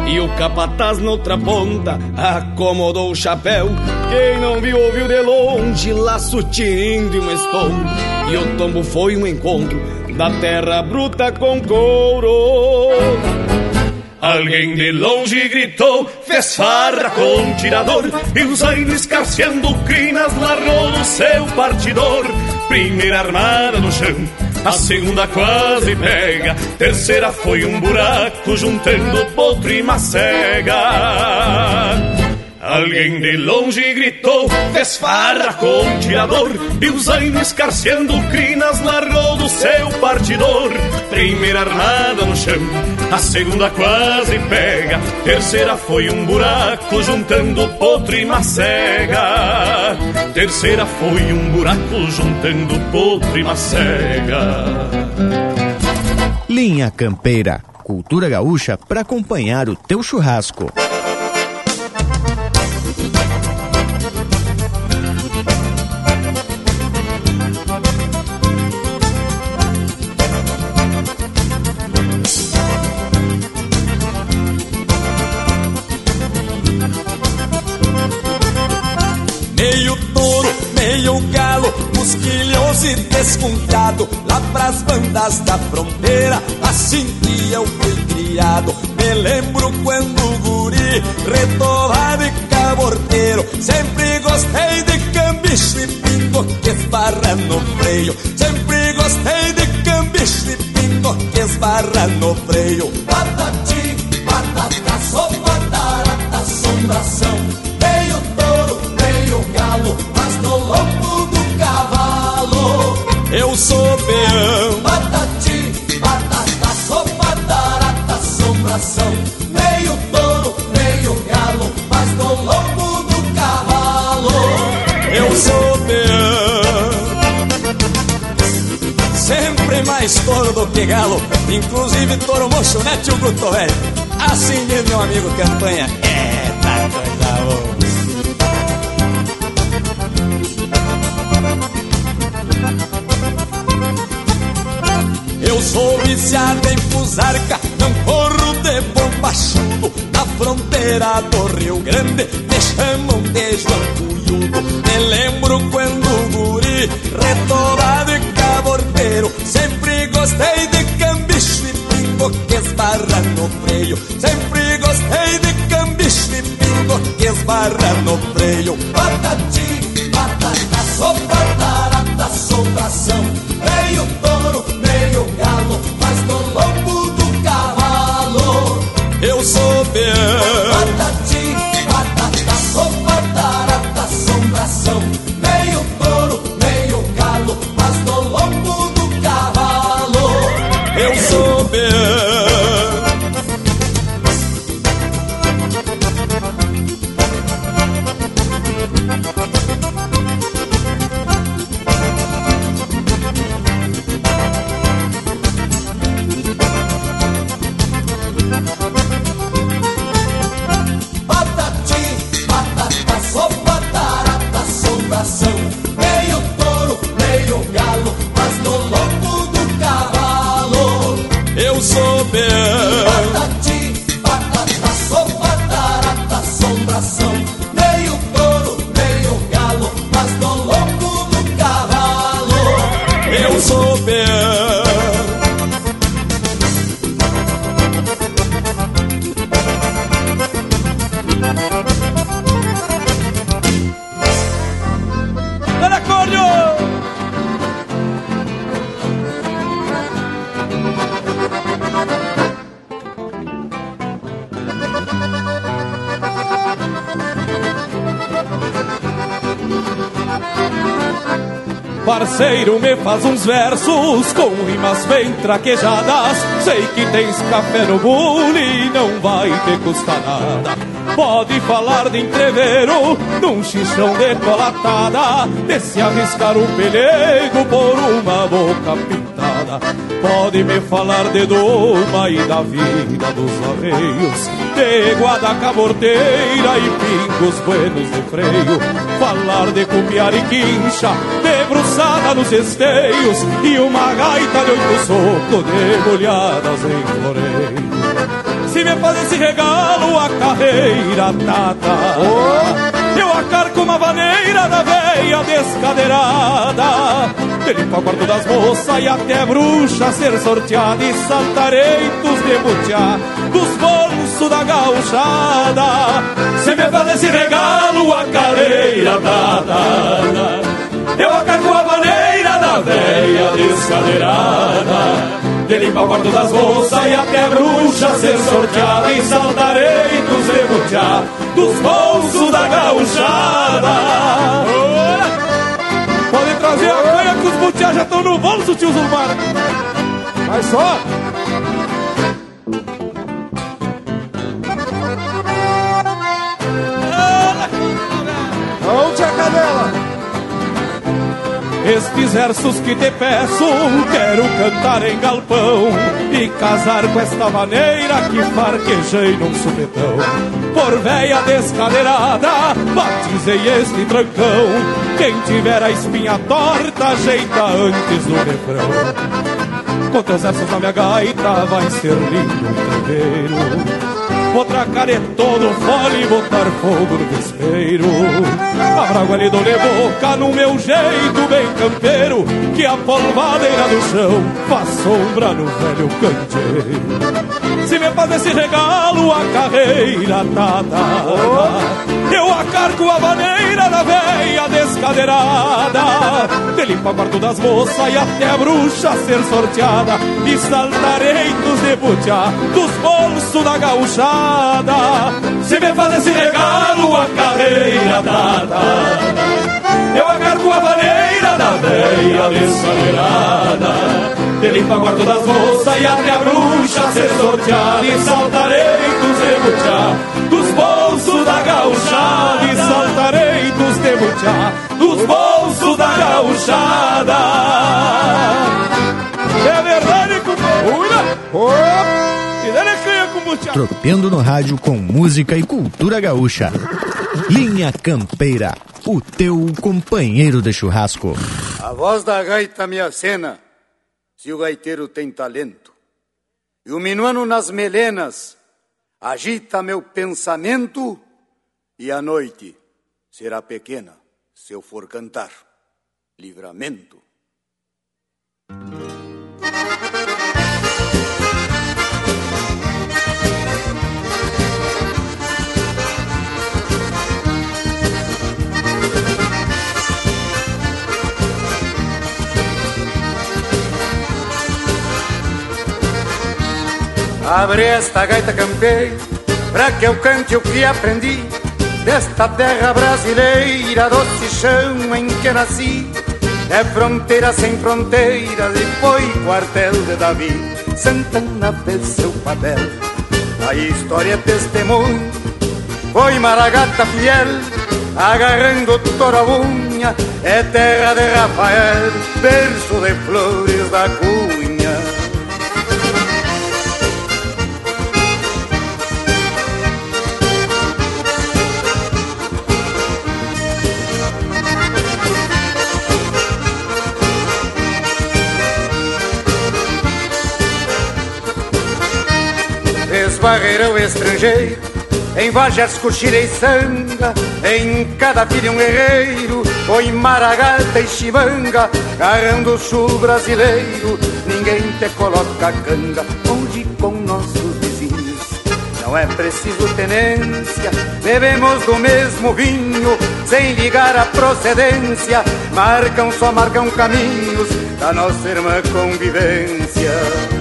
E o capataz noutra ponta acomodou o chapéu. Quem não viu, ouviu de longe, laço tinindo e um estouro e o tombo foi um encontro da terra bruta com couro. Alguém de longe gritou, fez farra com o tirador E o zaino escarceando crinas largou no seu partidor. Primeira armada no chão, a segunda quase pega Terceira foi um buraco juntando potro e macega Alguém de longe gritou, fez farra com o tirador! E o zaino escarceando crinas largou do seu partidor. Primeira armada no chão, a segunda quase pega. Terceira foi um buraco juntando potro e macega. Terceira foi um buraco juntando potro e macega. Linha Campeira, cultura gaúcha para acompanhar o teu churrasco. Bandas da fronteira, assim que eu fui criado. Me lembro quando guri, retovado e caborteiro, sempre gostei de cambicho e pingo que esbarra no freio. Sempre gostei de cambicho e pingo que esbarra no freio. Mais do que galo, inclusive touro mocho, né, tio Guto, velho? Assim diz meu amigo Campanha. É, tá coisa boa. Eu sou viciado em fusarca, não corro de bombachudo. Na fronteira do Rio Grande me chamam de João Cunhudo. Me lembro quando guri, retorado e gostei de cambicho e pingo que esbarra no freio. Sempre gostei de cambicho e pingo que esbarra no freio. Patati, patata, sopa, Faz uns versos com rimas bem traquejadas. Sei que tens café no bule e não vai te custar nada. Pode falar de entreveiro num xixão de colatada. De se arriscar um pelego por uma boca pintada. Pode me falar de doma e da vida dos arreios. De guada caborteira e pingos buenos de freio. Falar de cupiar e quincha, debruçada nos esteios. E uma gaita de oito socos debulhadas em floreio. Se me faz esse regalo a carreira tata Eu acarco uma vaneira da veia descadeirada Dele pra quarto das moças e até bruxa ser sorteada E saltareitos de butiá dos bolsos da gauchada Se me faz esse regalo a carreira tata Eu acarco a vaneira da veia descadeirada dele pra quarto das moças e até bruxa ser sorteada em saltareitos rebutear dos bolsos da gauchada. Pode trazer a canha que os butiá já estão no bolso, tio Zulmar. Vai só. Onde a cadela? Estes versos que te peço, quero cantar em galpão e casar com esta maneira que farquejei num supetão. Por véia descadeirada, batizei este trancão. Quem tiver a espinha torta, ajeita antes do refrão. Com teus versos na minha gaita, vai ser lindo o entreveiro. Vou tracar de todo fole e botar fogo no vespeiro. A bragua lhe dou boca no meu jeito bem campeiro Que a polvadeira do chão faz sombra no velho canteiro Se me faz esse regalo a carreira tá dada Eu acarco a maneira da veia descadeirada. De limpa quarto das moças e até a bruxa ser sorteada. E saltarei dos debutear dos bolsos da gauchada. Se me faz esse regalo a carreira dada Eu acarco a maneira da veia descadeirada de limpa guardo das moças e até a bruxa ser sorteada E saltarei dos debutear dos bolsos da gauchada E saltarei dos debutear dos bolsos da gauchada É verdade, companheiro! Tropeando no rádio com música e cultura gaúcha. Linha Campeira, o teu companheiro de churrasco. A voz da gaita me acena se o gaiteiro tem talento. E o minuano nas melenas agita meu pensamento, e a noite será pequena se eu for cantar. Livramento. Abre esta gaita campeira Pra que eu cante o que aprendi Desta terra brasileira Doce chão em que nasci. É fronteira sem fronteiras E foi quartel de Davi. Santana fez seu papel A história é testemunho Foi Maragata fiel Agarrando toda a unha É terra de Rafael Verso de flores da cunha Esbarreirão estrangeiro Em Coxilha e Sanga Em cada filho um guerreiro Oi Maragata e Chivanga Garrando o sul brasileiro Ninguém te coloca canga Onde com nossos vizinhos Não é preciso tenência Bebemos do mesmo vinho Sem ligar a procedência Marcam, só marcam caminhos Da nossa irmã convivência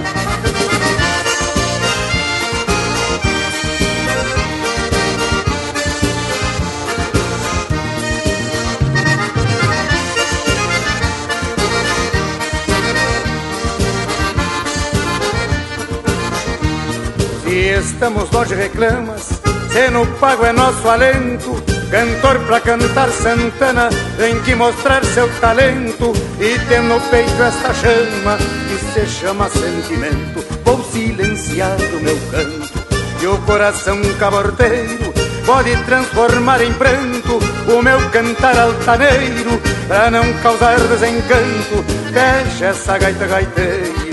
estamos longe reclamas, se no pago é nosso alento. Cantor pra cantar Santana tem que mostrar seu talento e ter no peito esta chama que se chama sentimento. Vou silenciar o meu canto e o coração caborteiro pode transformar em pranto o meu cantar altaneiro pra não causar desencanto. Fecha essa gaita gaiteiro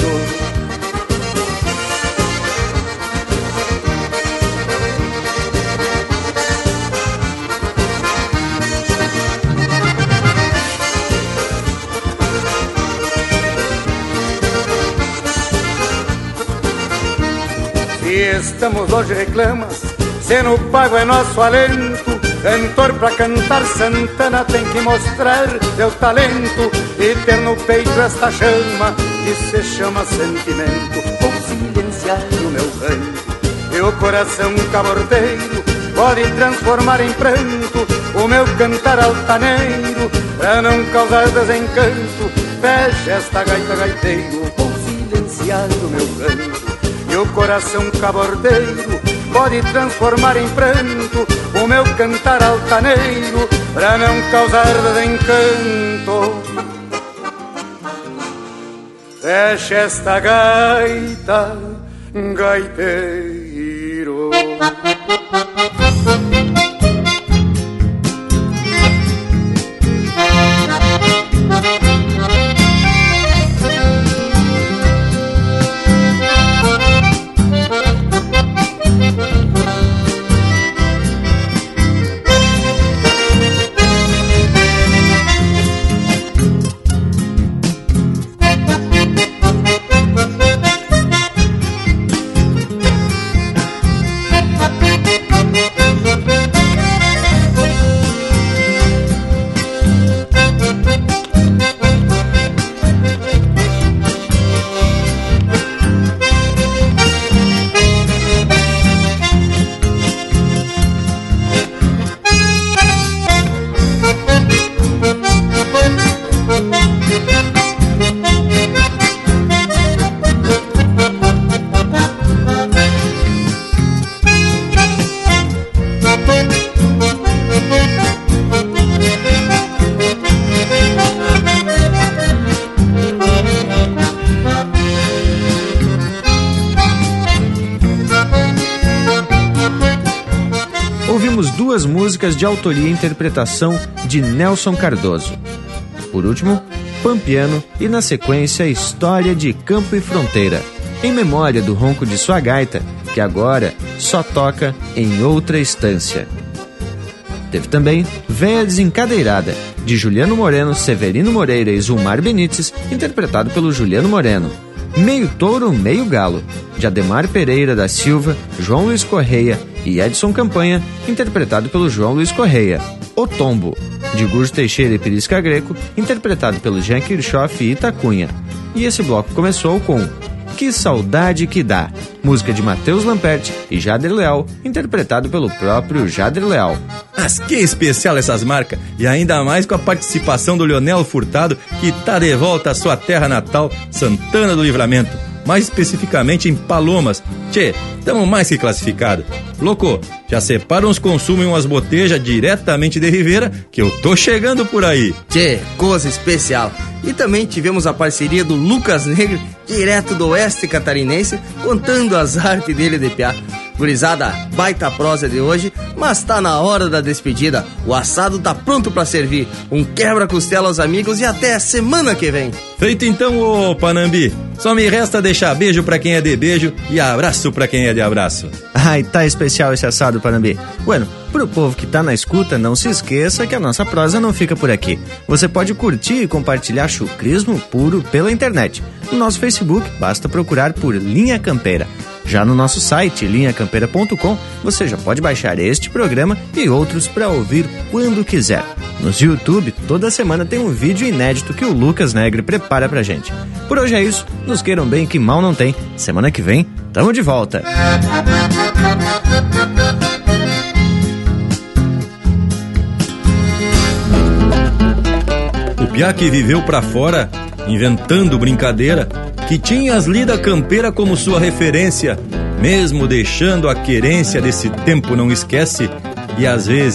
estamos hoje reclamas, se no pago é nosso alento. Cantor pra cantar Santana tem que mostrar seu talento e ter no peito esta chama que se chama sentimento. Vou silenciar o meu ranho e o coração cabordeiro pode transformar em pranto o meu cantar altaneiro pra não causar desencanto. Fecha esta gaita gaiteiro, vou silenciar o meu ranho o coração cabordeiro pode transformar em pranto o meu cantar altaneiro para não causar desencanto. Fecha esta gaita, gaiteiro. Músicas de autoria e interpretação de Nelson Cardoso. Por último, Pampiano e na sequência História de Campo e Fronteira, em memória do ronco de sua gaita, que agora só toca em outra estância. Teve também Véia Desencadeirada, de Juliano Moreno, Severino Moreira e Zulmar Benites, interpretado pelo Juliano Moreno. Meio Touro, Meio Galo, de Ademar Pereira da Silva, João Luiz Correia e Edson Campanha, interpretado pelo João Luiz Correia. O Tombo, de Gurso Teixeira e Pirisca Greco, interpretado pelo Jean Kirchhoff e Itacunha. E esse bloco começou com Que Saudade Que Dá, música de Matheus Lamperti e Jader Leal, interpretado pelo próprio Jader Leal. Mas que especial essas marcas, e ainda mais com a participação do Leonel Furtado, que tá de volta à sua terra natal, Santana do Livramento, mais especificamente em Palomas. Tchê, tamo mais que classificado. Louco, já separa uns consumos e umas botejas diretamente de Ribeira, que eu tô chegando por aí. Tchê, coisa especial. E também tivemos a parceria do Lucas Negro, direto do oeste catarinense, contando as artes dele de piar. Gurizada, baita prosa de hoje, mas tá na hora da despedida. O assado tá pronto para servir. Um quebra-costela aos amigos e até semana que vem. Feito então, ô Panambi. Só me resta deixar beijo para quem é de beijo e abraço para quem é de abraço. Ai, tá especial esse assado, Panambi. Bueno, pro povo que tá na escuta, não se esqueça que a nossa prosa não fica por aqui. Você pode curtir e compartilhar chucrismo puro pela internet. No nosso Facebook, basta procurar por Linha Campeira. Já no nosso site, linhacampeira.com, você já pode baixar este programa e outros para ouvir quando quiser. Nos YouTube, toda semana tem um vídeo inédito que o Lucas Negre prepara pra gente. Por hoje é isso, nos queiram bem que mal não tem. Semana que vem, tamo de volta. O Piá viveu pra fora, inventando brincadeira, que tinha as lida campeira como sua referência, mesmo deixando a querência desse tempo não esquece, e às vezes